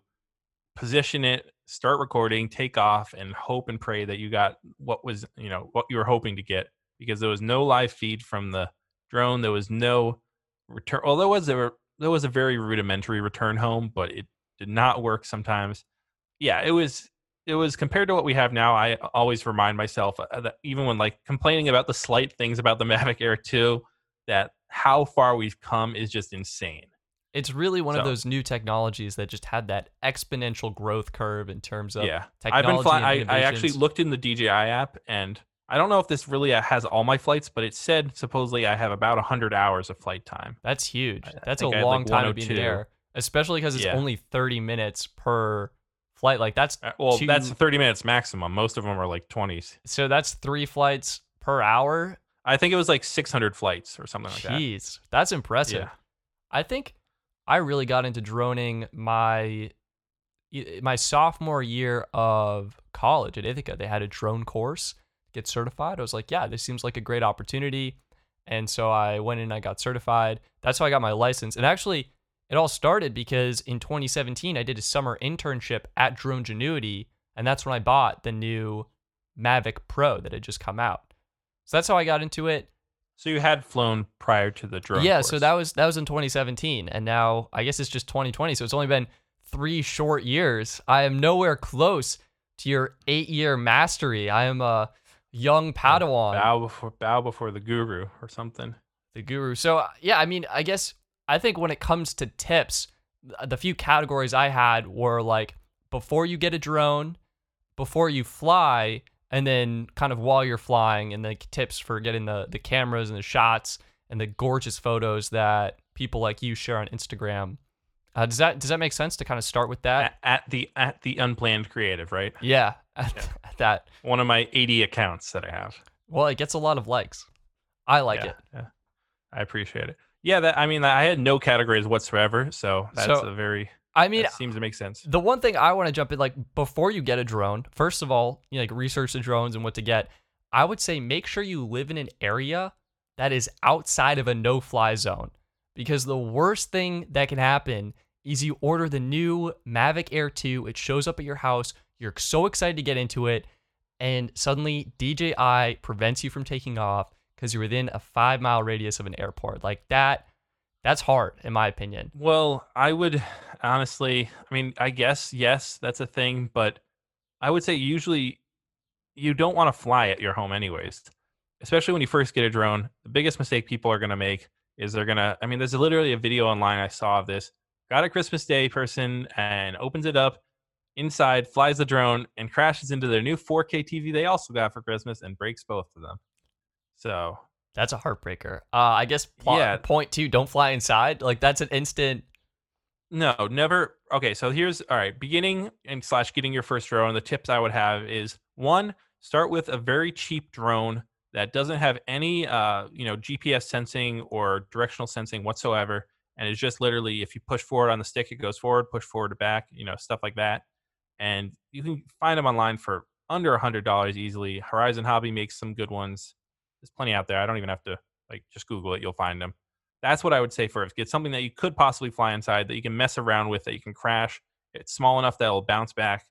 position it, start recording, take off, and hope and pray that you got what was you know what you were hoping to get because there was no live feed from the drone. There was no return. Well, there was a there was a very rudimentary return home, but it did not work sometimes. Yeah, it was it was compared to what we have now. I always remind myself uh, that even when like complaining about the slight things about the Mavic Air 2, that how far we've come is just insane.
It's really one of those new technologies that just had that exponential growth curve in terms of
yeah,
technology.
I've been flying.
and
I, I actually looked in the DJI app, and I don't know if this really uh, has all my flights, but it said supposedly I have about hundred hours of flight time.
That's huge. That's a
had, like,
long time to be in the
102.
air, especially because it's
Yeah.
only 30 minutes per flight. Like that's
Uh, Well,
two-
that's 30 minutes maximum. Most of them are like 20s.
so that's three flights per hour.
I think it was like 600 flights or something like that.
Jeez, that's impressive.
Yeah.
I think I really got into droning my my sophomore year of college at Ithaca. They had a drone course, get certified. I was like, yeah, this seems like a great opportunity. And so I went in and I got certified. That's how I got my license. And actually, it all started because in 2017, I did a summer internship at Drone Genuity. And that's when I bought the new Mavic Pro that had just come out. So that's how I got into it.
So you had flown prior to the drone.
Yeah, so that was that was in 2017, and now I guess it's just 2020. So it's only been three short years. I am nowhere close to your eight-year mastery. I am a young Padawan,
bow before bow before the guru or something.
the guru. So uh, yeah, I mean, I guess I think when it comes to tips, the few categories I had were like before you get a drone, before you fly, and then kind of while you're flying, and like tips for getting the the cameras and the shots and the gorgeous photos that people like you share on Instagram. Uh, does that does that make sense to kind of start with that?
At, at the at the unplanned creative, right?
Yeah, at, at that.
One of my 80 accounts that I have.
Well, it gets a lot of likes. I like
yeah,
it.
yeah. I appreciate it. Yeah, that I mean, I had no categories whatsoever, so that's
So,
a very.
I mean,
seems to make sense.
The one thing I want to jump in, like before you get a drone, first of all, you know, like research the drones and what to get. I would say make sure you live in an area that is outside of a no-fly zone, because the worst thing that can happen is you order the new Mavic Air 2. It shows up at your house. You're so excited to get into it, and suddenly DJI prevents you from taking off because you're within a five-mile radius of an airport. Like that, that's hard, in my opinion.
Well, I would honestly, I mean, I guess yes, that's a thing, but I would say usually you don't want to fly at your home anyways. Especially when you first get a drone, the biggest mistake people are going to make is they're going to I mean, there's literally a video online I saw of this. Got a Christmas Day person and opens it up inside, flies the drone and crashes into their new 4K TV they also got for Christmas and breaks both of them. So,
That's a heartbreaker. Uh, I guess plot,
Yeah.
point two, don't fly inside. Like that's an instant.
No, never. Okay, so here's all right. Beginning and slash getting your first drone. The tips I would have is one: start with a very cheap drone that doesn't have any, uh, you know, GPS sensing or directional sensing whatsoever, and is just literally if you push forward on the stick, it goes forward, push forward to back, you know, stuff like that. And you can find them online for under a hundred dollars easily. Horizon Hobby makes some good ones. There's plenty out there. I don't even have to like just Google it; you'll find them. That's what I would say first. Get something that you could possibly fly inside, that you can mess around with, that you can crash. It's small enough that it'll bounce back,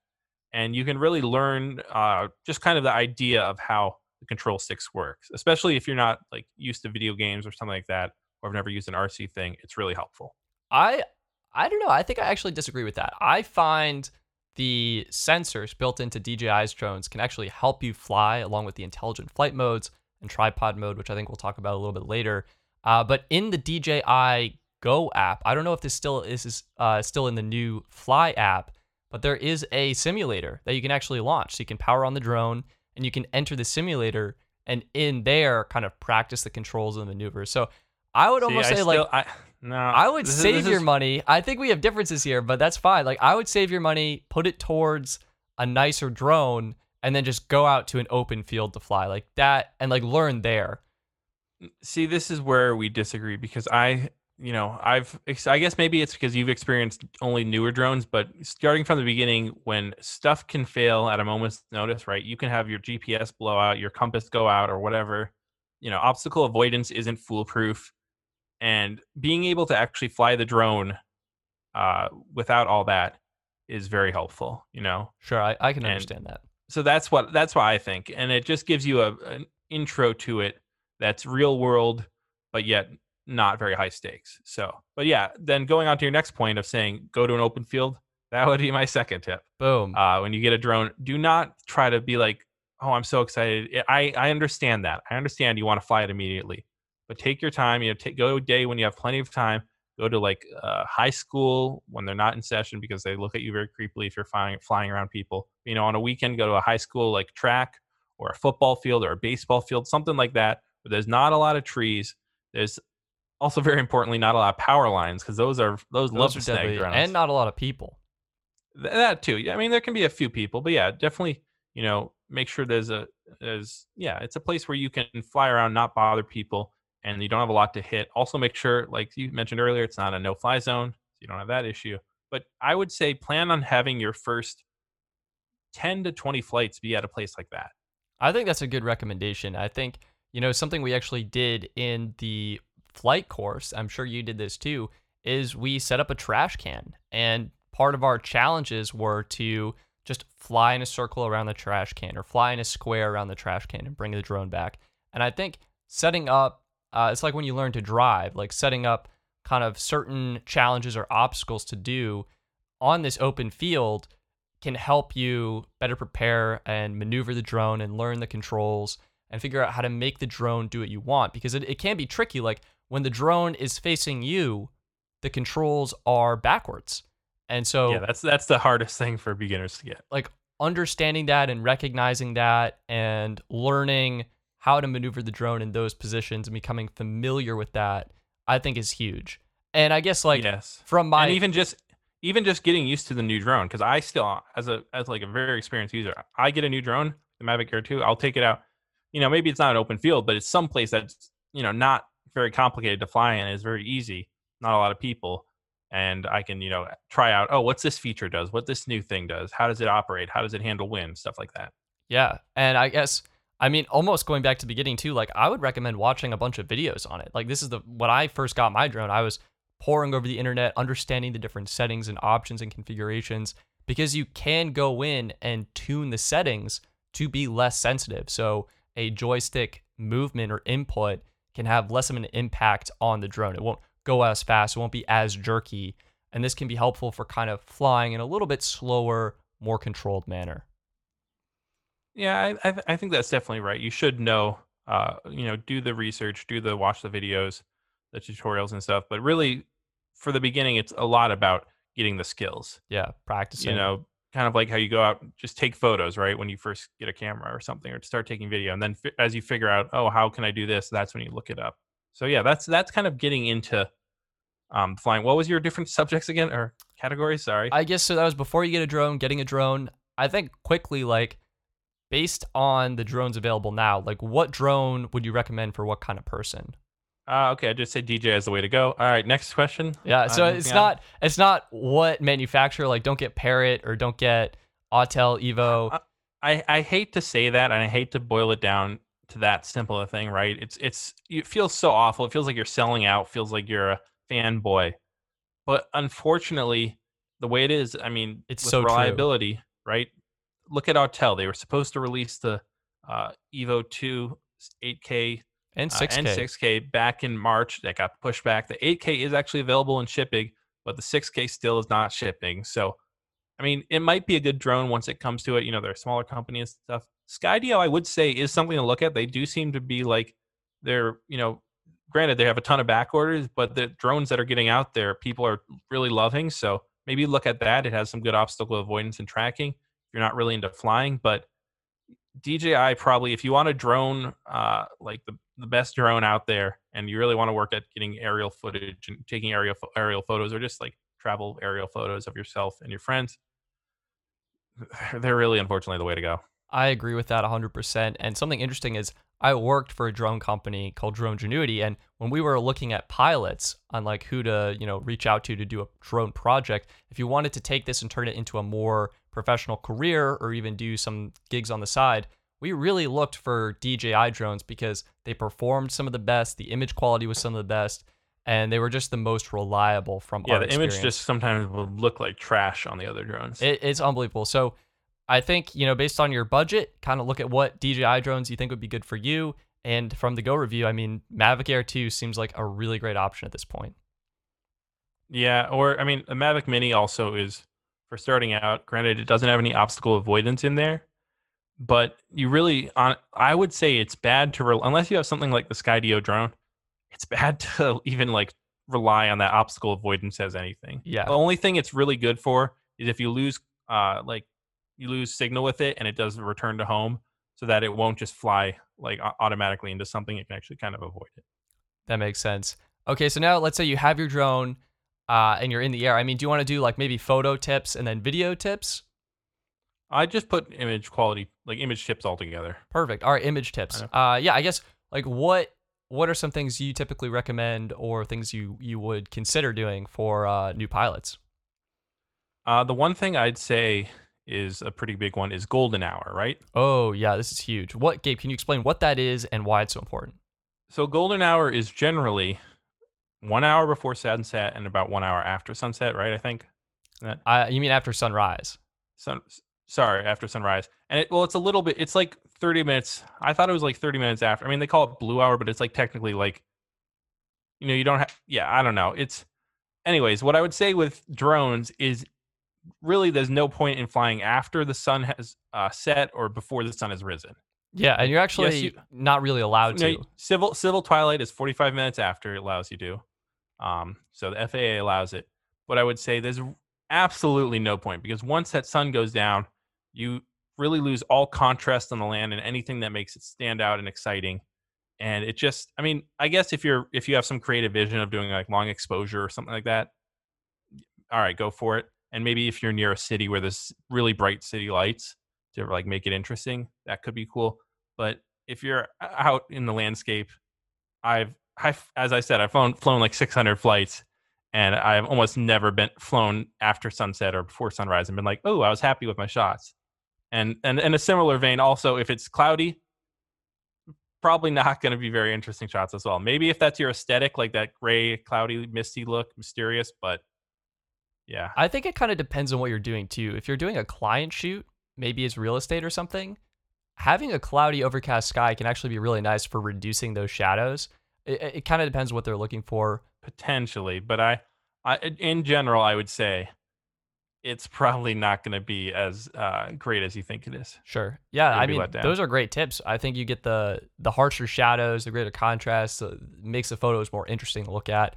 and you can really learn uh, just kind of the idea of how the control sticks works. Especially if you're not like used to video games or something like that, or have never used an RC thing. It's really helpful.
I I don't know. I think I actually disagree with that. I find the sensors built into DJI's drones can actually help you fly along with the intelligent flight modes and tripod mode, which I think we'll talk about a little bit later. Uh, but in the DJI Go app, I don't know if this still is uh, still in the new Fly app, but there is a simulator that you can actually launch. So you can power on the drone and you can enter the simulator and in there kind of practice the controls and the maneuvers. So I would
See,
almost
I
say
still,
like
I, no,
I would
this
save
this
your
is-
money. I think we have differences here, but that's fine. Like I would save your money, put it towards a nicer drone, and then just go out to an open field to fly like that, and like learn there.
See, this is where we disagree because I, you know, I've, I guess maybe it's because you've experienced only newer drones, but starting from the beginning, when stuff can fail at a moment's notice, right? You can have your GPS blow out, your compass go out, or whatever. You know, obstacle avoidance isn't foolproof. And being able to actually fly the drone uh, without all that is very helpful, you know?
Sure, I, I can
And-
understand that.
so that's what that's why I think, and it just gives you a an intro to it that's real world, but yet not very high stakes. So, but yeah, then going on to your next point of saying go to an open field, that would be my second tip.
Boom.
Uh, when you get a drone, do not try to be like, oh, I'm so excited. I I understand that. I understand you want to fly it immediately, but take your time. You know, take go a day when you have plenty of time. Go to like uh, high school when they're not in session because they look at you very creepily if you're flying flying around people. You know, on a weekend, go to a high school like track or a football field or a baseball field, something like that, where there's not a lot of trees. There's also very importantly not a lot of power lines because those are those, love
Those
to
are
snag
deadly,
drones.
and not a lot of people.
Th- that too. Yeah, I mean there can be a few people, but yeah, definitely, you know, make sure there's a there's yeah, it's a place where you can fly around, not bother people, and you don't have a lot to hit. Also make sure, like you mentioned earlier, it's not a no fly zone. So you don't have that issue. But I would say plan on having your first 10 to 20 flights be at a place like that.
I think that's a good recommendation. I think, you know, something we actually did in the flight course, I'm sure you did this too, is we set up a trash can. And part of our challenges were to just fly in a circle around the trash can or fly in a square around the trash can and bring the drone back. And I think setting up, uh, it's like when you learn to drive, like setting up kind of certain challenges or obstacles to do on this open field can help you better prepare and maneuver the drone and learn the controls and figure out how to make the drone do what you want because it, it can be tricky like when the drone is facing you the controls are backwards and so
yeah, that's that's the hardest thing for beginners to get.
like understanding that and recognizing that and learning how to maneuver the drone in those positions and becoming familiar with that i think is huge. And i guess like
yes.
from my
and even just even just getting used to the new drone because i still as a as like a very experienced user i get a new drone the mavic air 2 i'll take it out. You know maybe it's not an open field but it's someplace that's you know not very complicated to fly in it's very easy not a lot of people. And i can you know try out oh what's this feature does? What this new thing does? How does it operate? How does it handle wind? Stuff like that.
Yeah. And I guess I mean almost going back to the beginning too, like I would recommend watching a bunch of videos on it. Like this is the when I first got my drone, I was pouring over the internet, understanding the different settings and options and configurations because you can go in and tune the settings to be less sensitive. So a joystick movement or input can have less of an impact on the drone. It won't go as fast, it won't be as jerky, and this can be helpful for kind of flying in a little bit slower, more controlled manner.
Yeah, I I, th- I think that's definitely right. You should know, uh, you know, do the research, do the watch the videos, the tutorials and stuff. But really, for the beginning, it's a lot about getting the skills.
Yeah, practicing.
You know, kind of like how you go out, just take photos, right? When you first get a camera or something, or start taking video, and then fi- as you figure out, oh, how can I do this? That's when you look it up. So yeah, that's that's kind of getting into um, flying. What was your different subjects again or categories? Sorry.
I guess so. That was before you get a drone, getting a drone. I think quickly, like based on the drones available now, like what drone would you recommend for what kind of person?
Uh, okay, I just said DJ as the way to go. All right, next question.
Yeah, so
Uh,
it's
yeah.
not it's not what manufacturer. Like, don't get Parrot or don't get Autel Evo.
Uh, I, I hate to say that and I hate to boil it down to that simple a thing, right? It's it's it feels so awful. It feels like you're selling out. Feels like you're a fanboy. But unfortunately, the way it is, I mean,
It's so true.
reliability, right? Look at Autel. They were supposed to release the uh, Evo 2 8K
And
uh,
6K.
and 6K back in March. That got pushed back. The 8K is actually available in shipping, but the 6K still is not shipping. So, I mean, it might be a good drone once it comes to it. You know, they're a smaller company and stuff. Skydio, I would say, is something to look at. They do seem to be like they're, you know, granted they have a ton of back orders, but the drones that are getting out there, people are really loving. So maybe look at that. It has some good obstacle avoidance and tracking. You're not really into flying, but DJI probably if you want a drone, uh, like the, the best drone out there, and you really want to work at getting aerial footage and taking aerial aerial photos, or just like travel aerial photos of yourself and your friends, they're really unfortunately the way to go.
I agree with that 100%. And something interesting is I worked for a drone company called Drone Genuity and when we were looking at pilots on like who to, you know, reach out to to do a drone project, if you wanted to take this and turn it into a more professional career or even do some gigs on the side, we really looked for DJI drones because they performed some of the best, the image quality was some of the best, and they were just the most reliable from
Yeah, the image just sometimes will look like trash on the other drones.
It, it's unbelievable. So I think, you know, based on your budget, kind of look at what DJI drones you think would be good for you. And from the Go review, I mean, Mavic Air 2 seems like a really great option at this point.
Yeah, or I mean, a Mavic Mini also is for starting out. Granted, it doesn't have any obstacle avoidance in there, but you really, on I would say it's bad to unless you have something like the Skydio drone. It's bad to even like rely on that obstacle avoidance as anything.
Yeah.
The only thing it's really good for is if you lose, uh, like you lose signal with it and it does return to home, so that it won't just fly like automatically into something. It can actually kind of avoid it.
That makes sense. Okay, so now let's say you have your drone uh, and you're in the air. I mean, do you want to do like maybe photo tips and then video tips?
I just put image quality, like image tips all together.
Perfect. All right, image tips. Uh, yeah, I guess like what what are some things you typically recommend or things you you would consider doing for uh, new pilots?
Uh, the one thing I'd say is a pretty big one is golden hour, right?
Oh yeah, this is huge. What Gabe? Can you explain what that is and why it's so important?
So golden hour is generally one hour before sunset and about one hour after sunset, right? I think. That
Uh, you mean after sunrise?
sun. Sorry, after sunrise, and it, well, it's a little bit. It's like thirty minutes. I thought it was like thirty minutes after. I mean, they call it blue hour, but it's like technically like, you know, you don't have. Yeah, I don't know. It's, anyways. What I would say with drones is, really, there's no point in flying after the sun has uh, set or before the sun has risen.
Yeah, and you're actually
you-
not really allowed
No,
to.
civil civil twilight is 45 minutes after it allows you to. Um, so the FAA allows it. But I would say there's absolutely no point because once that sun goes down, you really lose all contrast on the land and anything that makes it stand out and exciting. And it just, I mean, I guess if you're if you have some creative vision of doing like long exposure or something like that, all right, go for it. And maybe if you're near a city where there's really bright city lights to like make it interesting, that could be cool. But if you're out in the landscape, I've, I've as I said, I've flown, flown like 600 flights, and I've almost never been flown after sunset or before sunrise and been like, oh, I was happy with my shots. And and in a similar vein, also if it's cloudy, probably not going to be very interesting shots as well. Maybe if that's your aesthetic, like that gray, cloudy, misty look, mysterious, but yeah,
I think it kind of depends on what you're doing too. If you're doing a client shoot, maybe it's real estate or something, having a cloudy, overcast sky can actually be really nice for reducing those shadows. It, it kind of depends what they're looking for.
potentially but i i in general i would say it's probably not going to be as uh, great as you think it is
Sure. Yeah, I mean, those are great tips. I think you get the the harsher shadows, the greater contrast, uh, makes the photos more interesting to look at.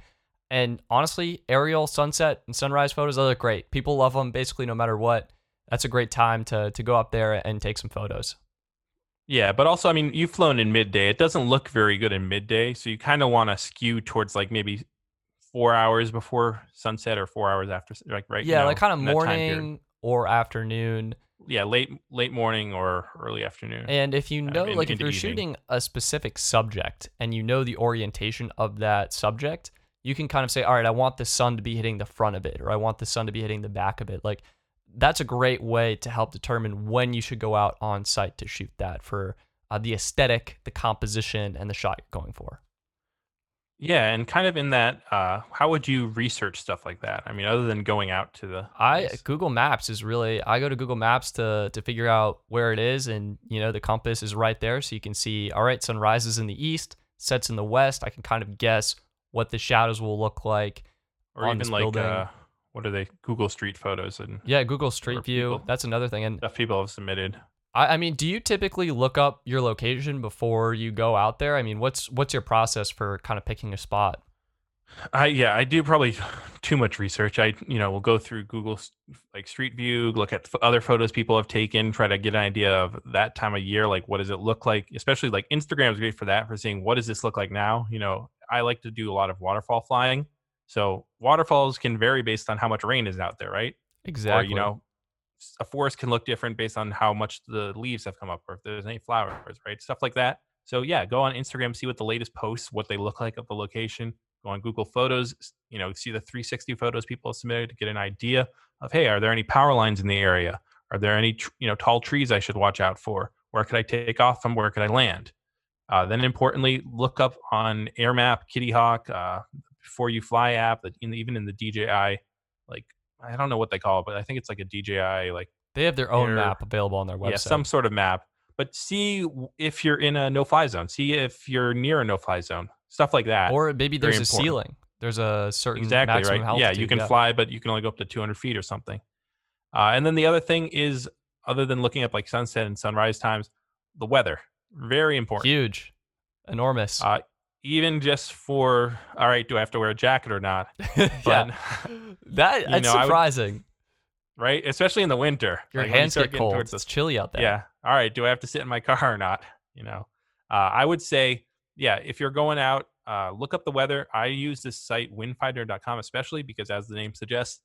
And honestly, aerial sunset and sunrise photos they look great. People love them basically no matter what. That's a great time to to go up there and take some photos.
Yeah but also i mean you've flown in midday it doesn't look very good in midday so you kind of want to skew towards like maybe four hours before sunset or four hours after like right
Yeah,
you
like kind of
in that time period.
morning or afternoon.
yeah late late morning or early afternoon
And if you know,
in-
like, if you're
evening.
shooting a specific subject and you know the orientation of that subject, you can kind of say, all right, I want the sun to be hitting the front of it, or I want the sun to be hitting the back of it. Like, that's a great way to help determine when you should go out on site to shoot that for uh, the aesthetic, the composition, and the shot you're going for.
Yeah, and kind of in that, uh, how would you research stuff like that? I mean, other than going out to the
I
place?
Google Maps is really I go to Google Maps to to figure out where it is, and you know the compass is right there, so you can see. All right, sun rises in the east, sets in the west. I can kind of guess what the shadows will look like.
or
on
even
this
like
building.
uh, what are they? Google Street photos and
Yeah, Google Street View.
people-
That's another thing. And
stuff people have submitted.
I, I mean, do you typically look up your location before you go out there? I mean, what's what's your process for kind of picking a spot?
I yeah, I do probably too much research. I you know will go through Google like Street View, look at other photos people have taken, try to get an idea of that time of year, like what does it look like. Especially like Instagram is great for that for seeing what does this look like now. You know, I like to do a lot of waterfall flying, so waterfalls can vary based on how much rain is out there, right?
Exactly.
Or you know, a forest can look different based on how much the leaves have come up, or if there's any flowers, right? Stuff like that. So yeah, go on Instagram, see what the latest posts, what they look like of the location. Go on Google Photos, you know, see the 360 photos people have submitted to get an idea of, hey, are there any power lines in the area? Are there any, you know, tall trees I should watch out for? Where could I take off from? Where could I land? Uh, then importantly, look up on AirMap, Kittyhawk, uh, B4UFLY app, that in, even in the DJI, like I don't know what they call it, but I think it's like a DJI, like
they have their own map available on their website.
yeah, some sort of map. But see if you're in a no-fly zone. See if you're near a no-fly zone. Stuff like that.
or maybe
very
there's a
important.
ceiling. There's a certain
exactly
maximum
right. Yeah, you
altitude,
can fly, but you can only go up to 200 feet or something. Uh, and then the other thing is, other than looking up like sunset and sunrise times, the weather very important.
Huge, enormous.
Uh, even just for all right, do I have to wear a jacket or not?
yeah,
But
that
you
that's
know, I would-
surprising.
right, especially in the winter,
Your
like, when you
hands get cold.
towards the
It's chilly out there.
Yeah. All right. Do I have to sit in my car or not? You know, uh, I would say, yeah, if you're going out, uh, look up the weather. I use this site, windfinder.com, especially because, as the name suggests,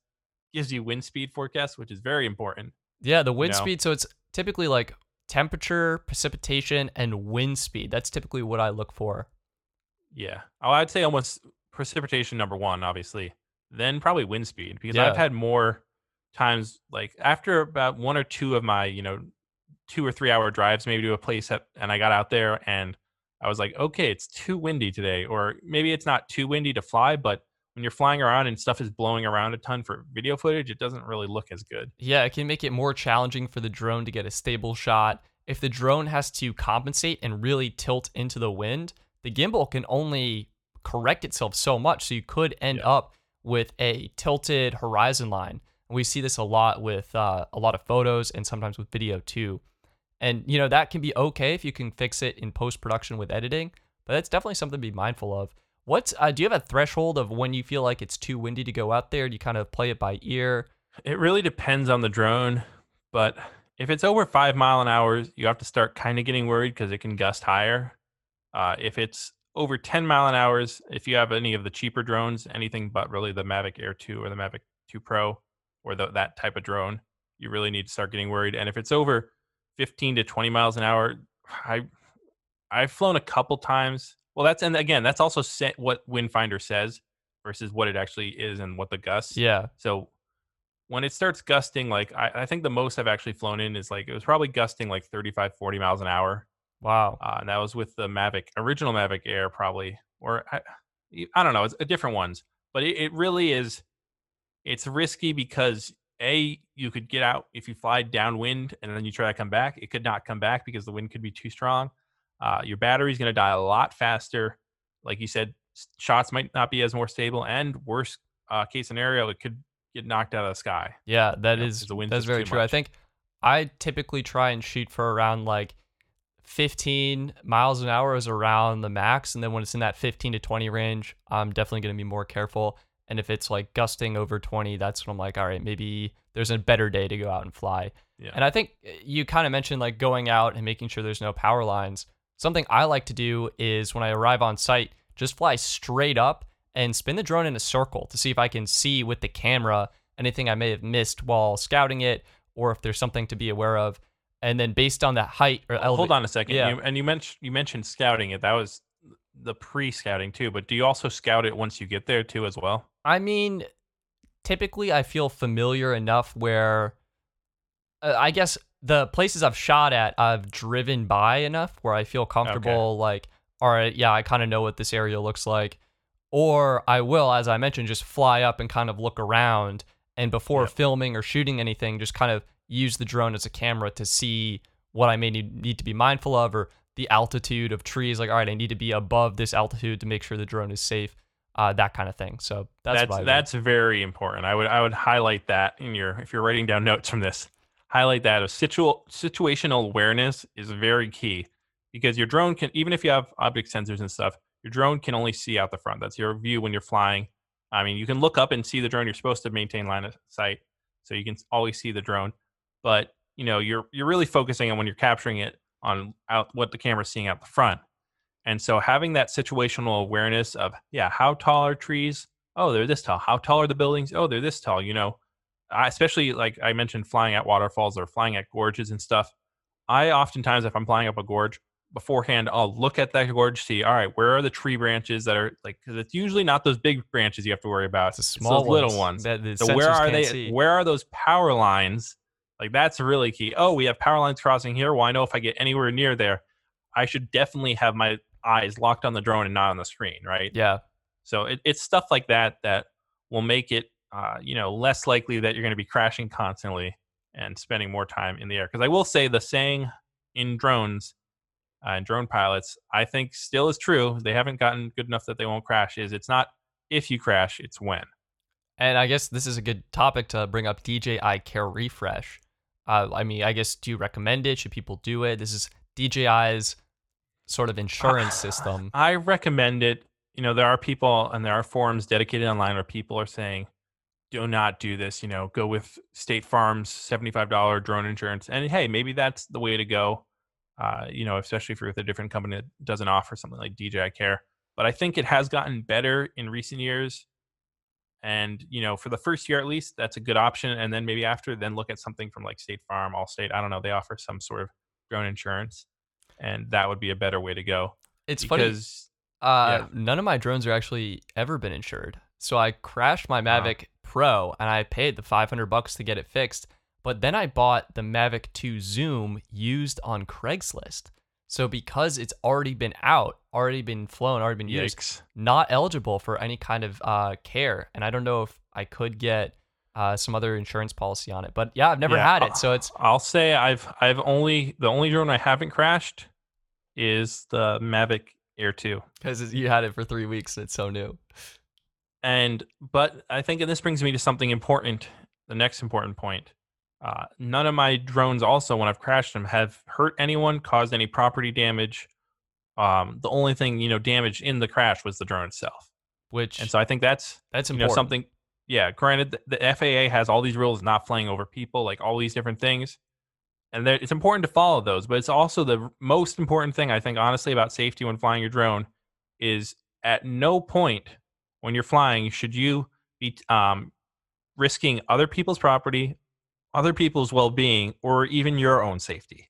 gives you wind speed forecast, which is very important.
Yeah, the wind
know?
speed. So it's typically like temperature, precipitation, and wind speed. That's typically what I look for.
Yeah. Oh, I'd say almost precipitation number one, obviously, then probably wind speed because
Yeah.
I've had more times like after about one or two of my, you know, two or three hour drives, maybe to a place that, and I got out there and I was like, okay, it's too windy today, or maybe it's not too windy to fly, but when you're flying around and stuff is blowing around a ton for video footage, it doesn't really look as good.
Yeah, it can make it more challenging for the drone to get a stable shot. If the drone has to compensate and really tilt into the wind, the gimbal can only correct itself so much. So you could end
Yeah.
up with a tilted horizon line. And we see this a lot with uh, a lot of photos and sometimes with video too. And you know that can be okay if you can fix it in post production with editing, but that's definitely something to be mindful of. What's uh, do you have a threshold of when you feel like it's too windy to go out there? Do you kind of play it by ear?
It really depends on the drone, but if it's over five mile an hour, you have to start kind of getting worried because it can gust higher. Uh, if it's over 10 mile an hours, if you have any of the cheaper drones, anything but really the Mavic Air 2 or the Mavic 2 Pro or the, that type of drone, you really need to start getting worried. And if it's over 15 to 20 miles an hour, I I've flown a couple times. Well, that's and again, that's also set what Windfinder says versus what it actually is and what the gusts.
Yeah,
So when it starts gusting, like I, I think the most I've actually flown in is like it was probably gusting like 35, 40 miles an hour.
Wow.
Uh, and that was with the Mavic, original Mavic Air, probably, or I, I don't know, it's uh, different ones. But it, it really is, it's risky because A, you could get out if you fly downwind and then you try to come back. It could not come back because the wind could be too strong. Uh, your battery's going to die a lot faster. Like you said, shots might not be as more stable. And worst uh, case scenario, it could get knocked out of the sky.
Yeah, that
you know,
is
'cause the wind's
that's very true. I think I typically try and shoot for around like 15 miles an hour is around the max, and then when it's in that 15 to 20 range, I'm definitely going to be more careful. And if it's like gusting over 20, that's when I'm like, all right, maybe there's a better day to go out and fly.
Yeah.
And I think uh, you kind of mentioned like going out and making sure there's no power lines. Something I like to do is when I arrive on site, just fly straight up and spin the drone in a circle to see if I can see with the camera anything I may have missed while scouting it or if there's something to be aware of. And then based on that height or
Well, Hold on a second.
Yeah.
You, and you mentioned you mentioned scouting it. That was the pre-scouting too. But do you also scout it once you get there too as well?
I mean, typically I feel familiar enough where uh, I guess the places I've shot at, I've driven by enough where I feel comfortable. Like, all right, yeah, I kind of know what this area looks like. Or I will, as I mentioned, just fly up and kind of look around. And before
Yep.
filming or shooting anything, just kind of use the drone as a camera to see what I may need, need to be mindful of or the altitude of trees. Like, all right, I need to be above this altitude to make sure the drone is safe. Uh, that kind of thing. So that's
that's
what I would-
that's very important. I would I would highlight that in your if you're writing down notes from this, highlight that a situ, situational awareness is very key because your drone can even if you have object sensors and stuff, your drone can only see out the front. That's your view when you're flying. I mean, you can look up and see the drone. You're supposed to maintain line of sight, so you can always see the drone. But you know, you're you're really focusing on when you're capturing it on out what the camera's seeing out the front. And so having that situational awareness of, yeah, how tall are trees? Oh, they're this tall. How tall are the buildings? Oh, they're this tall. You know, I, especially like I mentioned, flying at waterfalls or flying at gorges and stuff. I oftentimes, if I'm flying up a gorge beforehand, I'll look at that gorge, see, all right, where are the tree branches that are like, because it's usually not those big branches you have to worry about.
It's the
It's
small
those little ones.
that the
So where are they?
see.
Where are those power lines? Like that's really key. Oh, we have power lines crossing here. Well, I know if I get anywhere near there, I should definitely have my eyes locked on the drone and not on the screen, right?
Yeah.
So it, it's stuff like that that will make it, uh, you know, less likely that you're going to be crashing constantly and spending more time in the air. Because I will say the saying in drones uh, and drone pilots, I think still is true. They haven't gotten good enough that they won't crash. Is it's not if you crash, it's when.
And I guess this is a good topic to bring up DJI Care Refresh. Uh, I mean, I guess do you recommend it? Should people do it? This is DJI's sort of insurance system.
I recommend it. You know, there are people and there are forums dedicated online where people are saying, do not do this. You know, go with State Farm's $75 drone insurance. And hey, maybe that's the way to go. Uh, you know, especially if you're with a different company that doesn't offer something like DJI Care. But I think it has gotten better in recent years. And, you know, for the first year at least, that's a good option. And then maybe after, then look at something from like State Farm, Allstate. I don't know. They offer some sort of drone insurance. And that would be a better way to go.
It's funny.
because
Uh,
yeah.
None of my drones are actually ever been insured. So I crashed my
Wow.
Mavic Pro and I paid the 500 bucks to get it fixed. But then I bought the Mavic 2 Zoom used on Craigslist. So because it's already been out, already been flown, already been used,
Yikes.
not eligible for any kind of uh, care. And I don't know if I could get uh, some other insurance policy on it. But yeah, I've never
Yeah,
had it. So it's
I'll say I've I've only the only drone I haven't crashed is the Mavic Air 2.
because you had it for three weeks and it's so new.
And but I think and this brings me to something important, the next important point. Uh, none of my drones also when I've crashed them have hurt anyone, caused any property damage. Um, the only thing, you know, damaged in the crash was the drone itself.
Which
And so I think that's
that's
you
important.
know something yeah granted the, the faa has all these rules not flying over people like all these different things and it's important to follow those but it's also the most important thing i think honestly about safety when flying your drone is at no point when you're flying should you be um, risking other people's property other people's well-being or even your own safety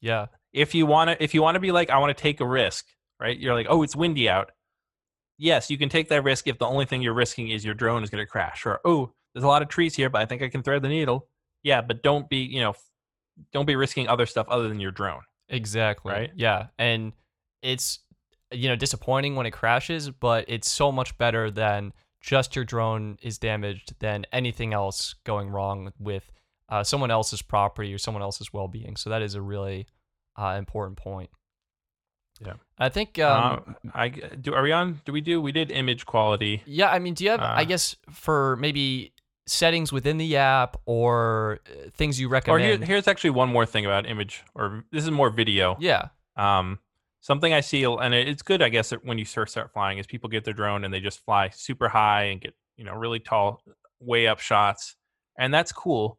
yeah.
if you want to if you want to be like i want to take a risk right you're like oh it's windy out yes you can take that risk if the only thing you're risking is your drone is going to crash or oh there's a lot of trees here but i think i can thread the needle yeah but don't be you know don't be risking other stuff other than your drone
Exactly.
Right?
Yeah. And it's you know disappointing when it crashes, but it's so much better than just your drone is damaged than anything else going wrong with uh, someone else's property or someone else's well-being. So that is a really uh, important point.
Yeah.
I think. Um,
uh, i do are we on do we do we did image quality
yeah. I mean, do you have? I
uh,
guess for maybe settings within the app or uh, things you
or
recommend.
here, here's actually one more thing about image or this is more video
yeah.
Um, something I see, and it's good, I guess, when you first start flying, is people get their drone and they just fly super high and get you know really tall, way up shots, and that's cool.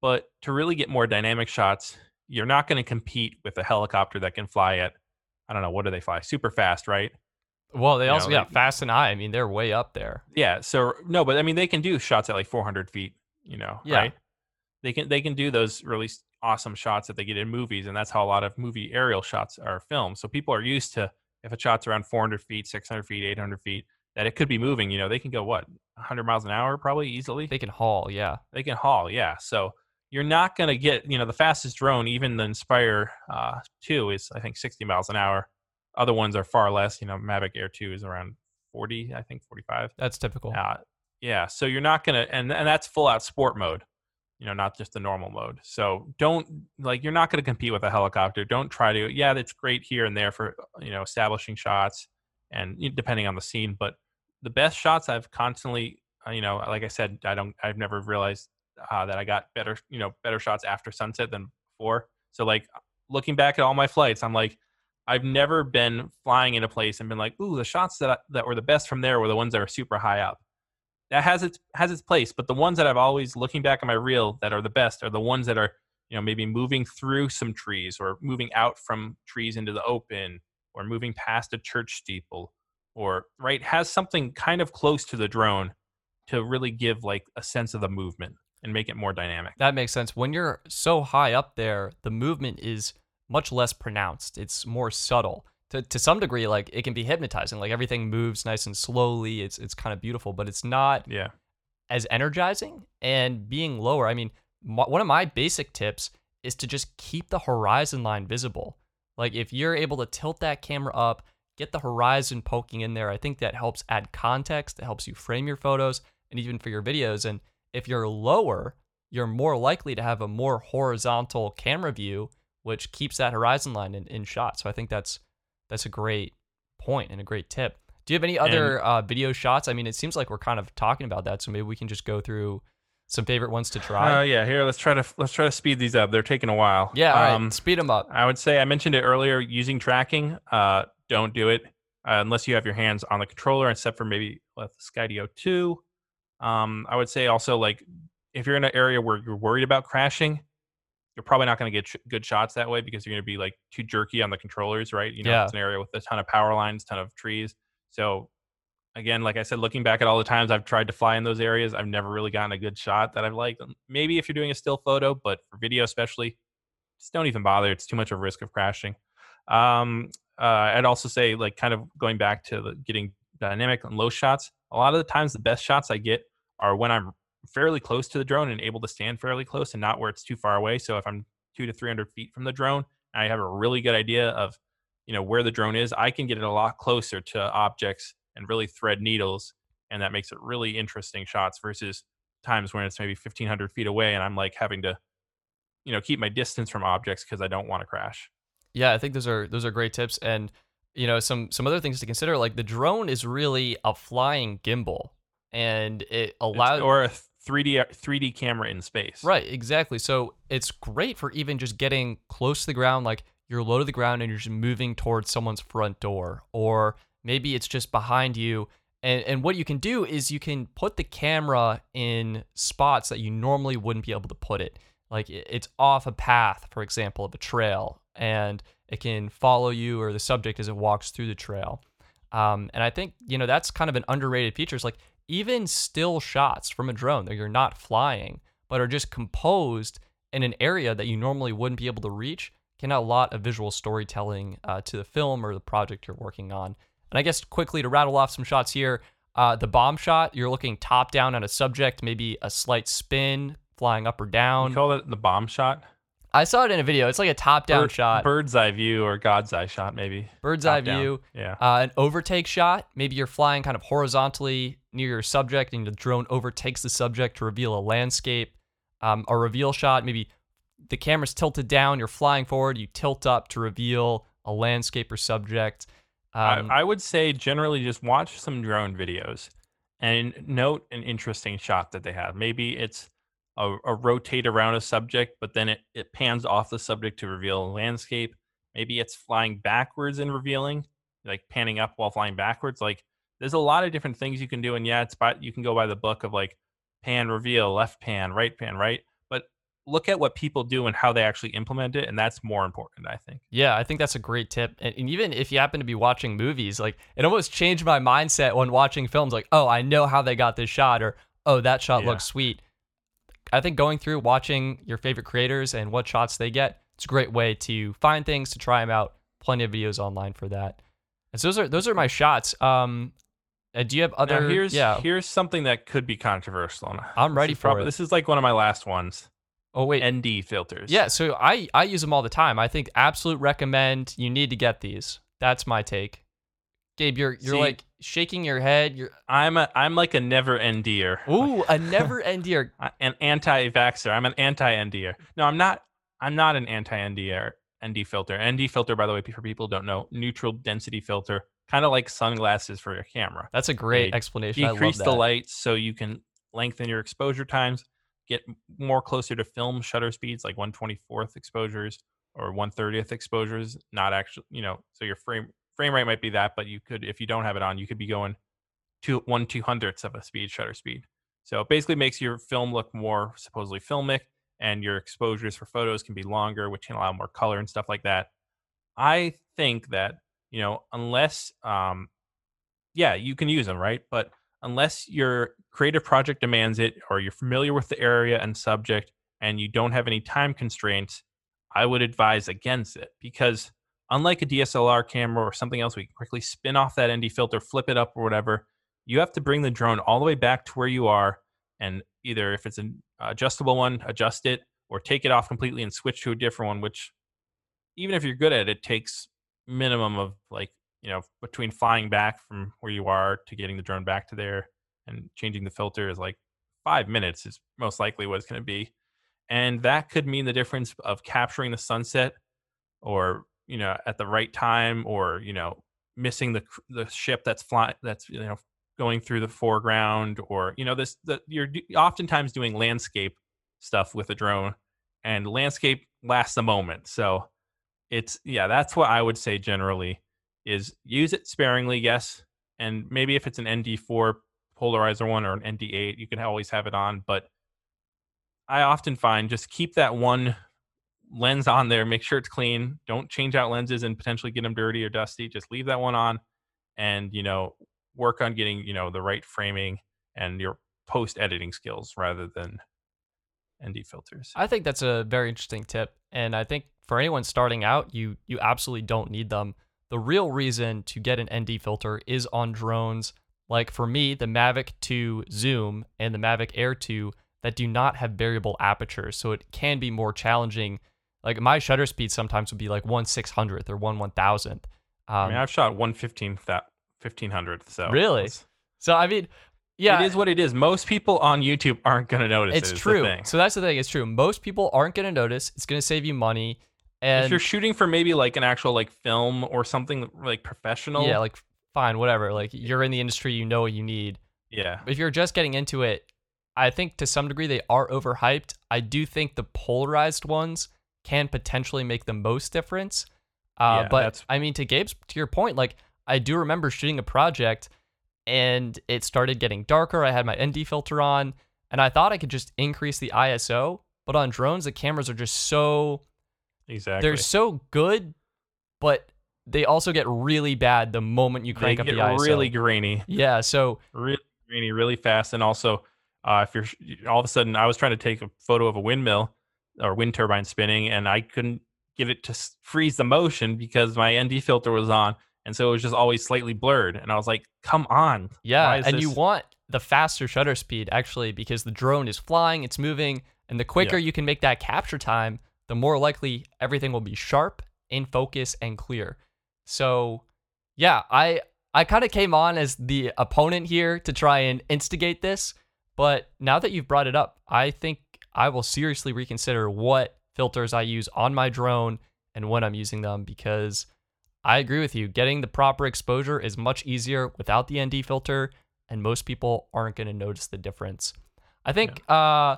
But to really get more dynamic shots, you're not going to compete with a helicopter that can fly at, I don't know, what do they fly? Super fast, right?
Well, they
You
also
know,
yeah,
like-
fast and high. I mean, they're way up there.
Yeah. So no, but I mean, they can do shots at like 400 feet. You know,
Yeah.
right? They can they can do those really awesome shots that they get in movies, and that's how a lot of movie aerial shots are filmed. So people are used to if a shot's around 400 feet, 600 feet, 800 feet, that it could be moving. You know, they can go what 100 miles an hour probably easily.
They can haul. Yeah.
They can haul, yeah. So you're not going to get, you know, the fastest drone, even the Inspire uh, 2 is, I think, 60 miles an hour. Other ones are far less. You know, Mavic Air 2 is around 40, I think, 45.
That's typical.
Uh, yeah. So you're not going to, and, and that's full out sport mode, you know, not just the normal mode. So don't, like, you're not going to compete with a helicopter. Don't try to, yeah, that's great here and there for, you know, establishing shots and depending on the scene. But the best shots I've constantly, uh, you know, like I said, I don't, I've never realized uh, that I got better, you know, better shots after sunset than before. So like looking back at all my flights, I'm like, I've never been flying in a place and been like, ooh, the shots that I, that were the best from there were the ones that were super high up. That has its has its place, but the ones that I've always looking back at my reel that are the best are the ones that are, you know, maybe moving through some trees or moving out from trees into the open or moving past a church steeple or right has something kind of close to the drone to really give like a sense of the movement and make it more dynamic.
That makes sense. When you're so high up there, the movement is much less pronounced. It's more subtle. To, to some degree, like it can be hypnotizing. Like everything moves nice and slowly. It's it's kind of beautiful, but it's not
yeah
as energizing. And being lower, I mean, one of my basic tips is to just keep the horizon line visible. Like if you're able to tilt that camera up, get the horizon poking in there, I think that helps add context. It helps you frame your photos and even for your videos. And if you're lower, you're more likely to have a more horizontal camera view, which keeps that horizon line in, in shot. So I think that's that's a great point and a great tip. Do you have any other uh, video shots? I mean, it seems like we're kind of talking about that, so maybe we can just go through some favorite ones to try.
Uh, yeah, here let's try to let's try to speed these up. They're taking a while.
Yeah, um, right, speed them up.
I would say I mentioned it earlier. Using tracking, uh, don't do it uh, unless you have your hands on the controller, except for maybe with Skydio two. Um, I would say also like if you're in an area where you're worried about crashing, you're probably not going to get ch- good shots that way because you're going to be like too jerky on the controllers, right? You know,
yeah.
it's an area with a ton of power lines, ton of trees. So again, like I said, looking back at all the times I've tried to fly in those areas, I've never really gotten a good shot that I've liked. Maybe if you're doing a still photo, but for video especially, just don't even bother. It's too much of a risk of crashing. Um, uh, I'd also say like kind of going back to the getting dynamic and low shots. A lot of the times, the best shots I get are when I'm fairly close to the drone and able to stand fairly close and not where it's too far away. So if I'm two to 300 feet from the drone, I have a really good idea of, you know, where the drone is. I can get it a lot closer to objects and really thread needles. And that makes it really interesting shots versus times when it's maybe 1500 feet away and I'm like having to, you know, keep my distance from objects because I don't want to crash.
Yeah, I think those are those are great tips. And you know, some some other things to consider, like the drone is really a flying gimbal and it allows
or a 3D 3D camera in space.
Right, exactly. So it's great for even just getting close to the ground, like you're low to the ground and you're just moving towards someone's front door, or maybe it's just behind you. And and what you can do is you can put the camera in spots that you normally wouldn't be able to put it. Like it's off a path, for example, of a trail, and it can follow you or the subject as it walks through the trail. Um, and I think you know that's kind of an underrated feature. It's like even still shots from a drone that you're not flying, but are just composed in an area that you normally wouldn't be able to reach, can add a lot of visual storytelling uh, to the film or the project you're working on. And I guess quickly to rattle off some shots here, uh, the bomb shot, you're looking top down at a subject, maybe a slight spin, flying up or down.
You call it the bomb shot?
I saw it in a video. It's like a top-down Bird, shot,
bird's eye view or God's eye shot, maybe.
Bird's eye down. view.
Yeah.
Uh, an overtake shot. Maybe you're flying kind of horizontally near your subject, and the drone overtakes the subject to reveal a landscape. Um, a reveal shot. Maybe the camera's tilted down. You're flying forward. You tilt up to reveal a landscape or subject.
Um, I, I would say generally just watch some drone videos and note an interesting shot that they have. Maybe it's a, a, rotate around a subject, but then it, it pans off the subject to reveal a landscape. Maybe it's flying backwards and revealing, like panning up while flying backwards. Like there's a lot of different things you can do. And yeah, it's by, you can go by the book of like pan, reveal, left pan, right pan, right. But look at what people do and how they actually implement it. And that's more important, I think.
Yeah, I think that's a great tip. And, and even if you happen to be watching movies, like it almost changed my mindset when watching films like, oh, I know how they got this shot or, oh, that shot yeah. looks sweet I think going through watching your favorite creators and what shots they get, it's a great way to find things to try them out. Plenty of videos online for that. And so those are those are my shots. Um, do you have other?
Now here's
yeah.
here's something that could be controversial.
I'm ready for
probably,
it.
This is like one of my last ones.
Oh wait,
ND filters.
yeah. So I I use them all the time. I think absolute recommend. You need to get these. That's my take. Gabe, you're you're
See-
like shaking your head. You're
I'm a I'm like a never NDer.
ooh a never endier.
An anti-vaxxer. I'm an anti-NDer. No, I'm not. I'm not an anti-NDer. ND filter. ND filter, by the way, for people who don't know, neutral density filter, kind of like sunglasses for your camera.
That's a great
They
explanation. I love
Decrease the light so you can lengthen your exposure times, get more closer to film shutter speeds, like 124th exposures or 130th exposures. Not actually, you know, so your frame frame rate might be that, but you could, if you don't have it on, you could be going to one two hundredths of a speed shutter speed. So it basically makes your film look more supposedly filmic, and your exposures for photos can be longer, which can allow more color and stuff like that. I think that you know, unless, um, yeah, you can use them, right? But unless your creative project demands it, or you're familiar with the area and subject, and you don't have any time constraints, I would advise against it because unlike a DSLR camera or something else, we can quickly spin off that ND filter, flip it up, or whatever. You have to bring the drone all the way back to where you are, and either if it's an adjustable one, adjust it, or take it off completely and switch to a different one. Which, even if you're good at it, takes minimum of like you know between flying back from where you are to getting the drone back to there and changing the filter is like five minutes is most likely what it's going to be and that could mean the difference of capturing the sunset or you know at the right time or you know missing the the ship that's flying that's you know going through the foreground or you know this the, you're oftentimes doing landscape stuff with a drone and landscape lasts a moment. So it's yeah that's what i would say generally is use it sparingly yes and maybe if it's an nd4 polarizer one or an nd8 you can always have it on but i often find just keep that one lens on there make sure it's clean don't change out lenses and potentially get them dirty or dusty just leave that one on and you know work on getting you know the right framing and your post editing skills rather than nd filters
I think that's a very interesting tip, and I think for anyone starting out, you you absolutely don't need them. The real reason to get an ND filter is on drones, like for me, the Mavic 2 Zoom and the Mavic Air 2 that do not have variable apertures, so it can be more challenging. Like my shutter speed sometimes would be like one six hundredth or one one thousandth. Um,
i mean i've shot 115th that 1500th so
Really? so I mean, yeah,
it is what it is most people on youtube aren't going to notice
it's true. So that's the thing. It's true. Most people aren't going to notice. It's going to save you money. And
if you're shooting for maybe like an actual like film or something like professional
Yeah, like fine, whatever. Like you're in the industry, you know what you need.
yeah
If you're just getting into it, I think to some degree they are overhyped. I do think the polarized ones can potentially make the most difference. Uh,
Yeah,
but
that's-
I mean, to Gabe's to your point, like I do remember shooting a project, and it started getting darker. I had my ND filter on, and I thought I could just increase the ISO. But on drones, the cameras are just so
exactly
they're so good, but they also get really bad the moment you
they
crank up the ISO.
really grainy
yeah, so
really grainy really fast and also uh, if you're all of a sudden i was trying to take a photo of a windmill or wind turbine spinning and i couldn't get it to freeze the motion because my nd filter was on and so it was just always slightly blurred and i was like come on
yeah, and you want the faster shutter speed actually because the drone is flying, it's moving, and the quicker
Yeah.
you can make that capture time, the more likely everything will be sharp, in focus, and clear. So, yeah, I I kind of came on as the opponent here to try and instigate this, but now that you've brought it up, I think I will seriously reconsider what filters I use on my drone and when I'm using them because I agree with you. Getting the proper exposure is much easier without the ND filter, and most people aren't going to notice the difference. I think, uh,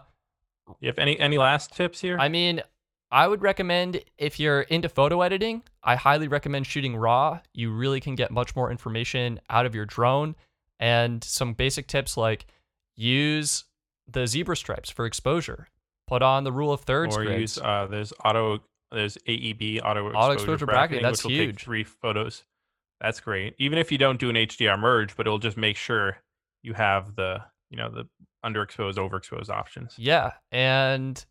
you have any any last tips here
I mean, I would recommend if you're into photo editing, I highly recommend shooting raw. You really can get much more information out of your drone. And some basic tips like use the zebra stripes for exposure, put on the rule of thirds
or
grids.
use uh, there's auto there's AEB auto
Auto
exposure,
exposure
bracketing,
bracketing, that's
which will
huge.
take three photos. That's great. Even if you don't do an HDR merge, but it'll just make sure you have the you know the underexposed overexposed options.
Yeah, and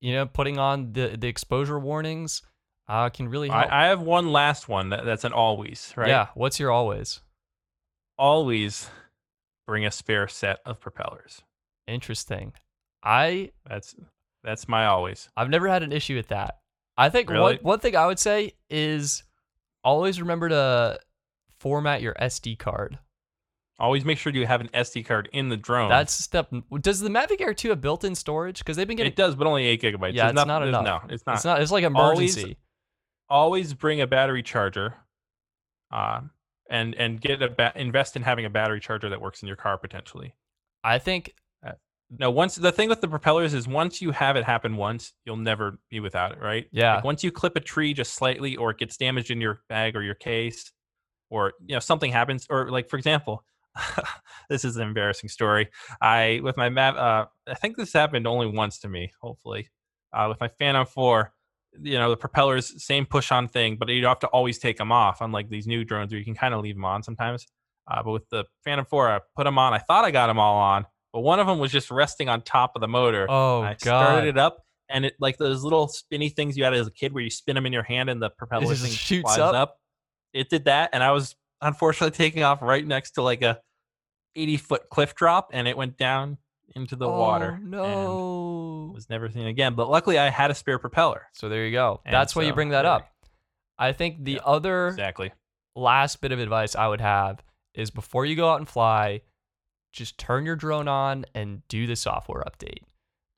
you know, putting on the the exposure warnings uh, can really help.
I, I have one last one that, that's an always right.
Yeah, what's your always?
always bring a spare set of propellers.
Interesting. I
That's That's my always.
I've never had an issue with that. I think
Really?
one one thing I would say is always remember to format your SD card.
Always make sure you have an SD card in the drone.
That's step. Does the Mavic Air 2 have built-in storage? Because they've been getting.
it does, but only eight gigabytes.
Yeah,
There's
it's not
there's-
enough.
No, it's not.
It's not. It's like
Always-
emergency.
Always bring a battery charger, uh, and and get a ba- invest in having a battery charger that works in your car potentially.
I think
No, once the thing with the propellers is once you have it happen once, you'll never be without it, right?
Yeah.
Like once you clip a tree just slightly, or it gets damaged in your bag or your case, or you know something happens, or like for example, this is an embarrassing story. I with my map, uh, I think this happened only once to me. Hopefully, uh, with my Phantom Four, you know the propellers same push on thing, but you have to always take them off. Unlike these new drones where you can kind of leave them on sometimes. Uh, but with the Phantom Four, I put them on. I thought I got them all on, but one of them was just resting on top of the motor.
Oh
I
god.
started it up, and it like those little spinny things you had as a kid, where you spin them in your hand and the propeller
just
thing
shoots
flies
up?
It did that, and I was unfortunately taking off right next to like a eighty foot cliff drop, and it went down into the water.
Oh,
and
no.
was never seen again. But luckily, I had a spare propeller.
So there you go.
And
That's why you bring that up. I think the
Yeah,
other
Exactly.
last bit of advice I would have is before you go out and fly, just turn your drone on and do the software update. Oh,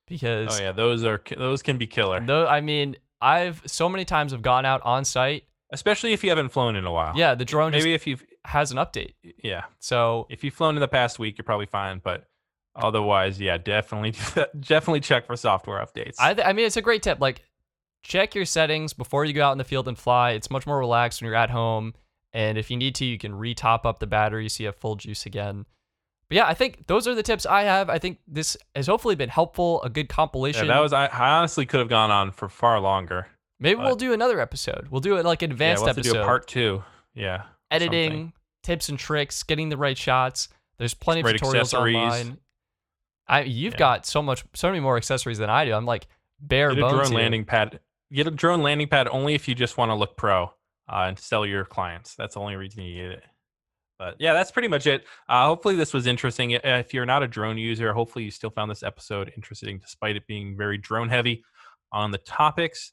because
Oh yeah, those are those can be killer,
though I mean, I've so many times have gone out on site.
especially if you haven't flown in a while.
Yeah, the drone
Maybe
just
if you've
has an update.
yeah,
So
if you've flown in the past week, you're probably fine. But otherwise, yeah, definitely definitely check for software updates.
I, th- I mean, it's a great tip. Like, check your settings before you go out in the field and fly. It's much more relaxed when you're at home. And if you need to, you can re-top up the battery so you have full juice again. But yeah, I think those are the tips I have. I think this has hopefully been helpful, a good
yeah,
compilation.
that was I, I honestly could have gone on for far longer.
Maybe
but-
we'll do another episode. We'll do it like an
Yeah,
advanced
we'll
episode.
do a part two. Yeah,
editing,
something.
tips and tricks, getting the right shots. There's plenty of tutorials
accessories.
online. I you've
Yeah.
got so much, so many more accessories than I do. I'm like bare
Get a drone
here.
landing pad. Get a drone landing pad only if you just want to look pro uh, and sell your clients. That's the only reason you get it. But yeah, that's pretty much it. Uh, hopefully, this was interesting. If you're not a drone user, hopefully you still found this episode interesting, despite it being very drone heavy on the topics.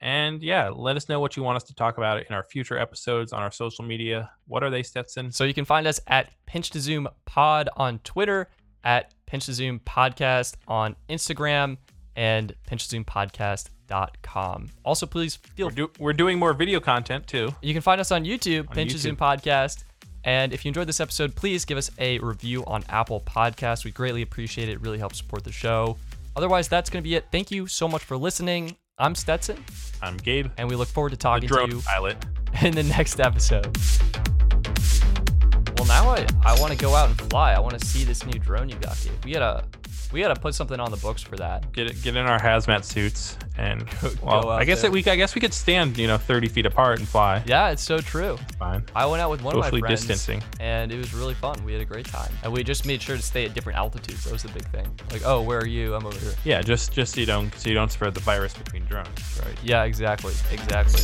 And yeah, let us know what you want us to talk about in our future episodes on our social media. What are they, Stetson?
So you can find us at Pinch to Zoom Pod on Twitter, at Pinch to Zoom Podcast on Instagram, and Pinch to Zoom Podcast.com. Also, please feel
We're, do- we're doing more video content too.
you can find us on YouTube,
On
Pinch to
YouTube.
Zoom Podcast. And if you enjoyed this episode, please give us a review on Apple Podcasts. We greatly appreciate it. It really helps support the show. Otherwise, that's going to be it. Thank you so much for listening. I'm Stetson,
I'm Gabe,
and we look forward to talking to you
pilot.
in the next episode. Well, now I, I want to go out and fly. I want to see this new drone you got, Gabe. We gotta we gotta put something on the books for that.
get it, get in our hazmat suits and
Go
well, I guess
there.
that we I guess we could stand you know 30 feet apart and fly.
Yeah, it's so true.
Fine.
I went out with one
Socially
of my friends,
distancing.
and it was really fun. We had a great time, and we just made sure to stay at different altitudes. That was the big thing. Like, oh, where are you? I'm over here.
Yeah, just just so you don't so you don't spread the virus between drones.
Right. Yeah, exactly. Exactly.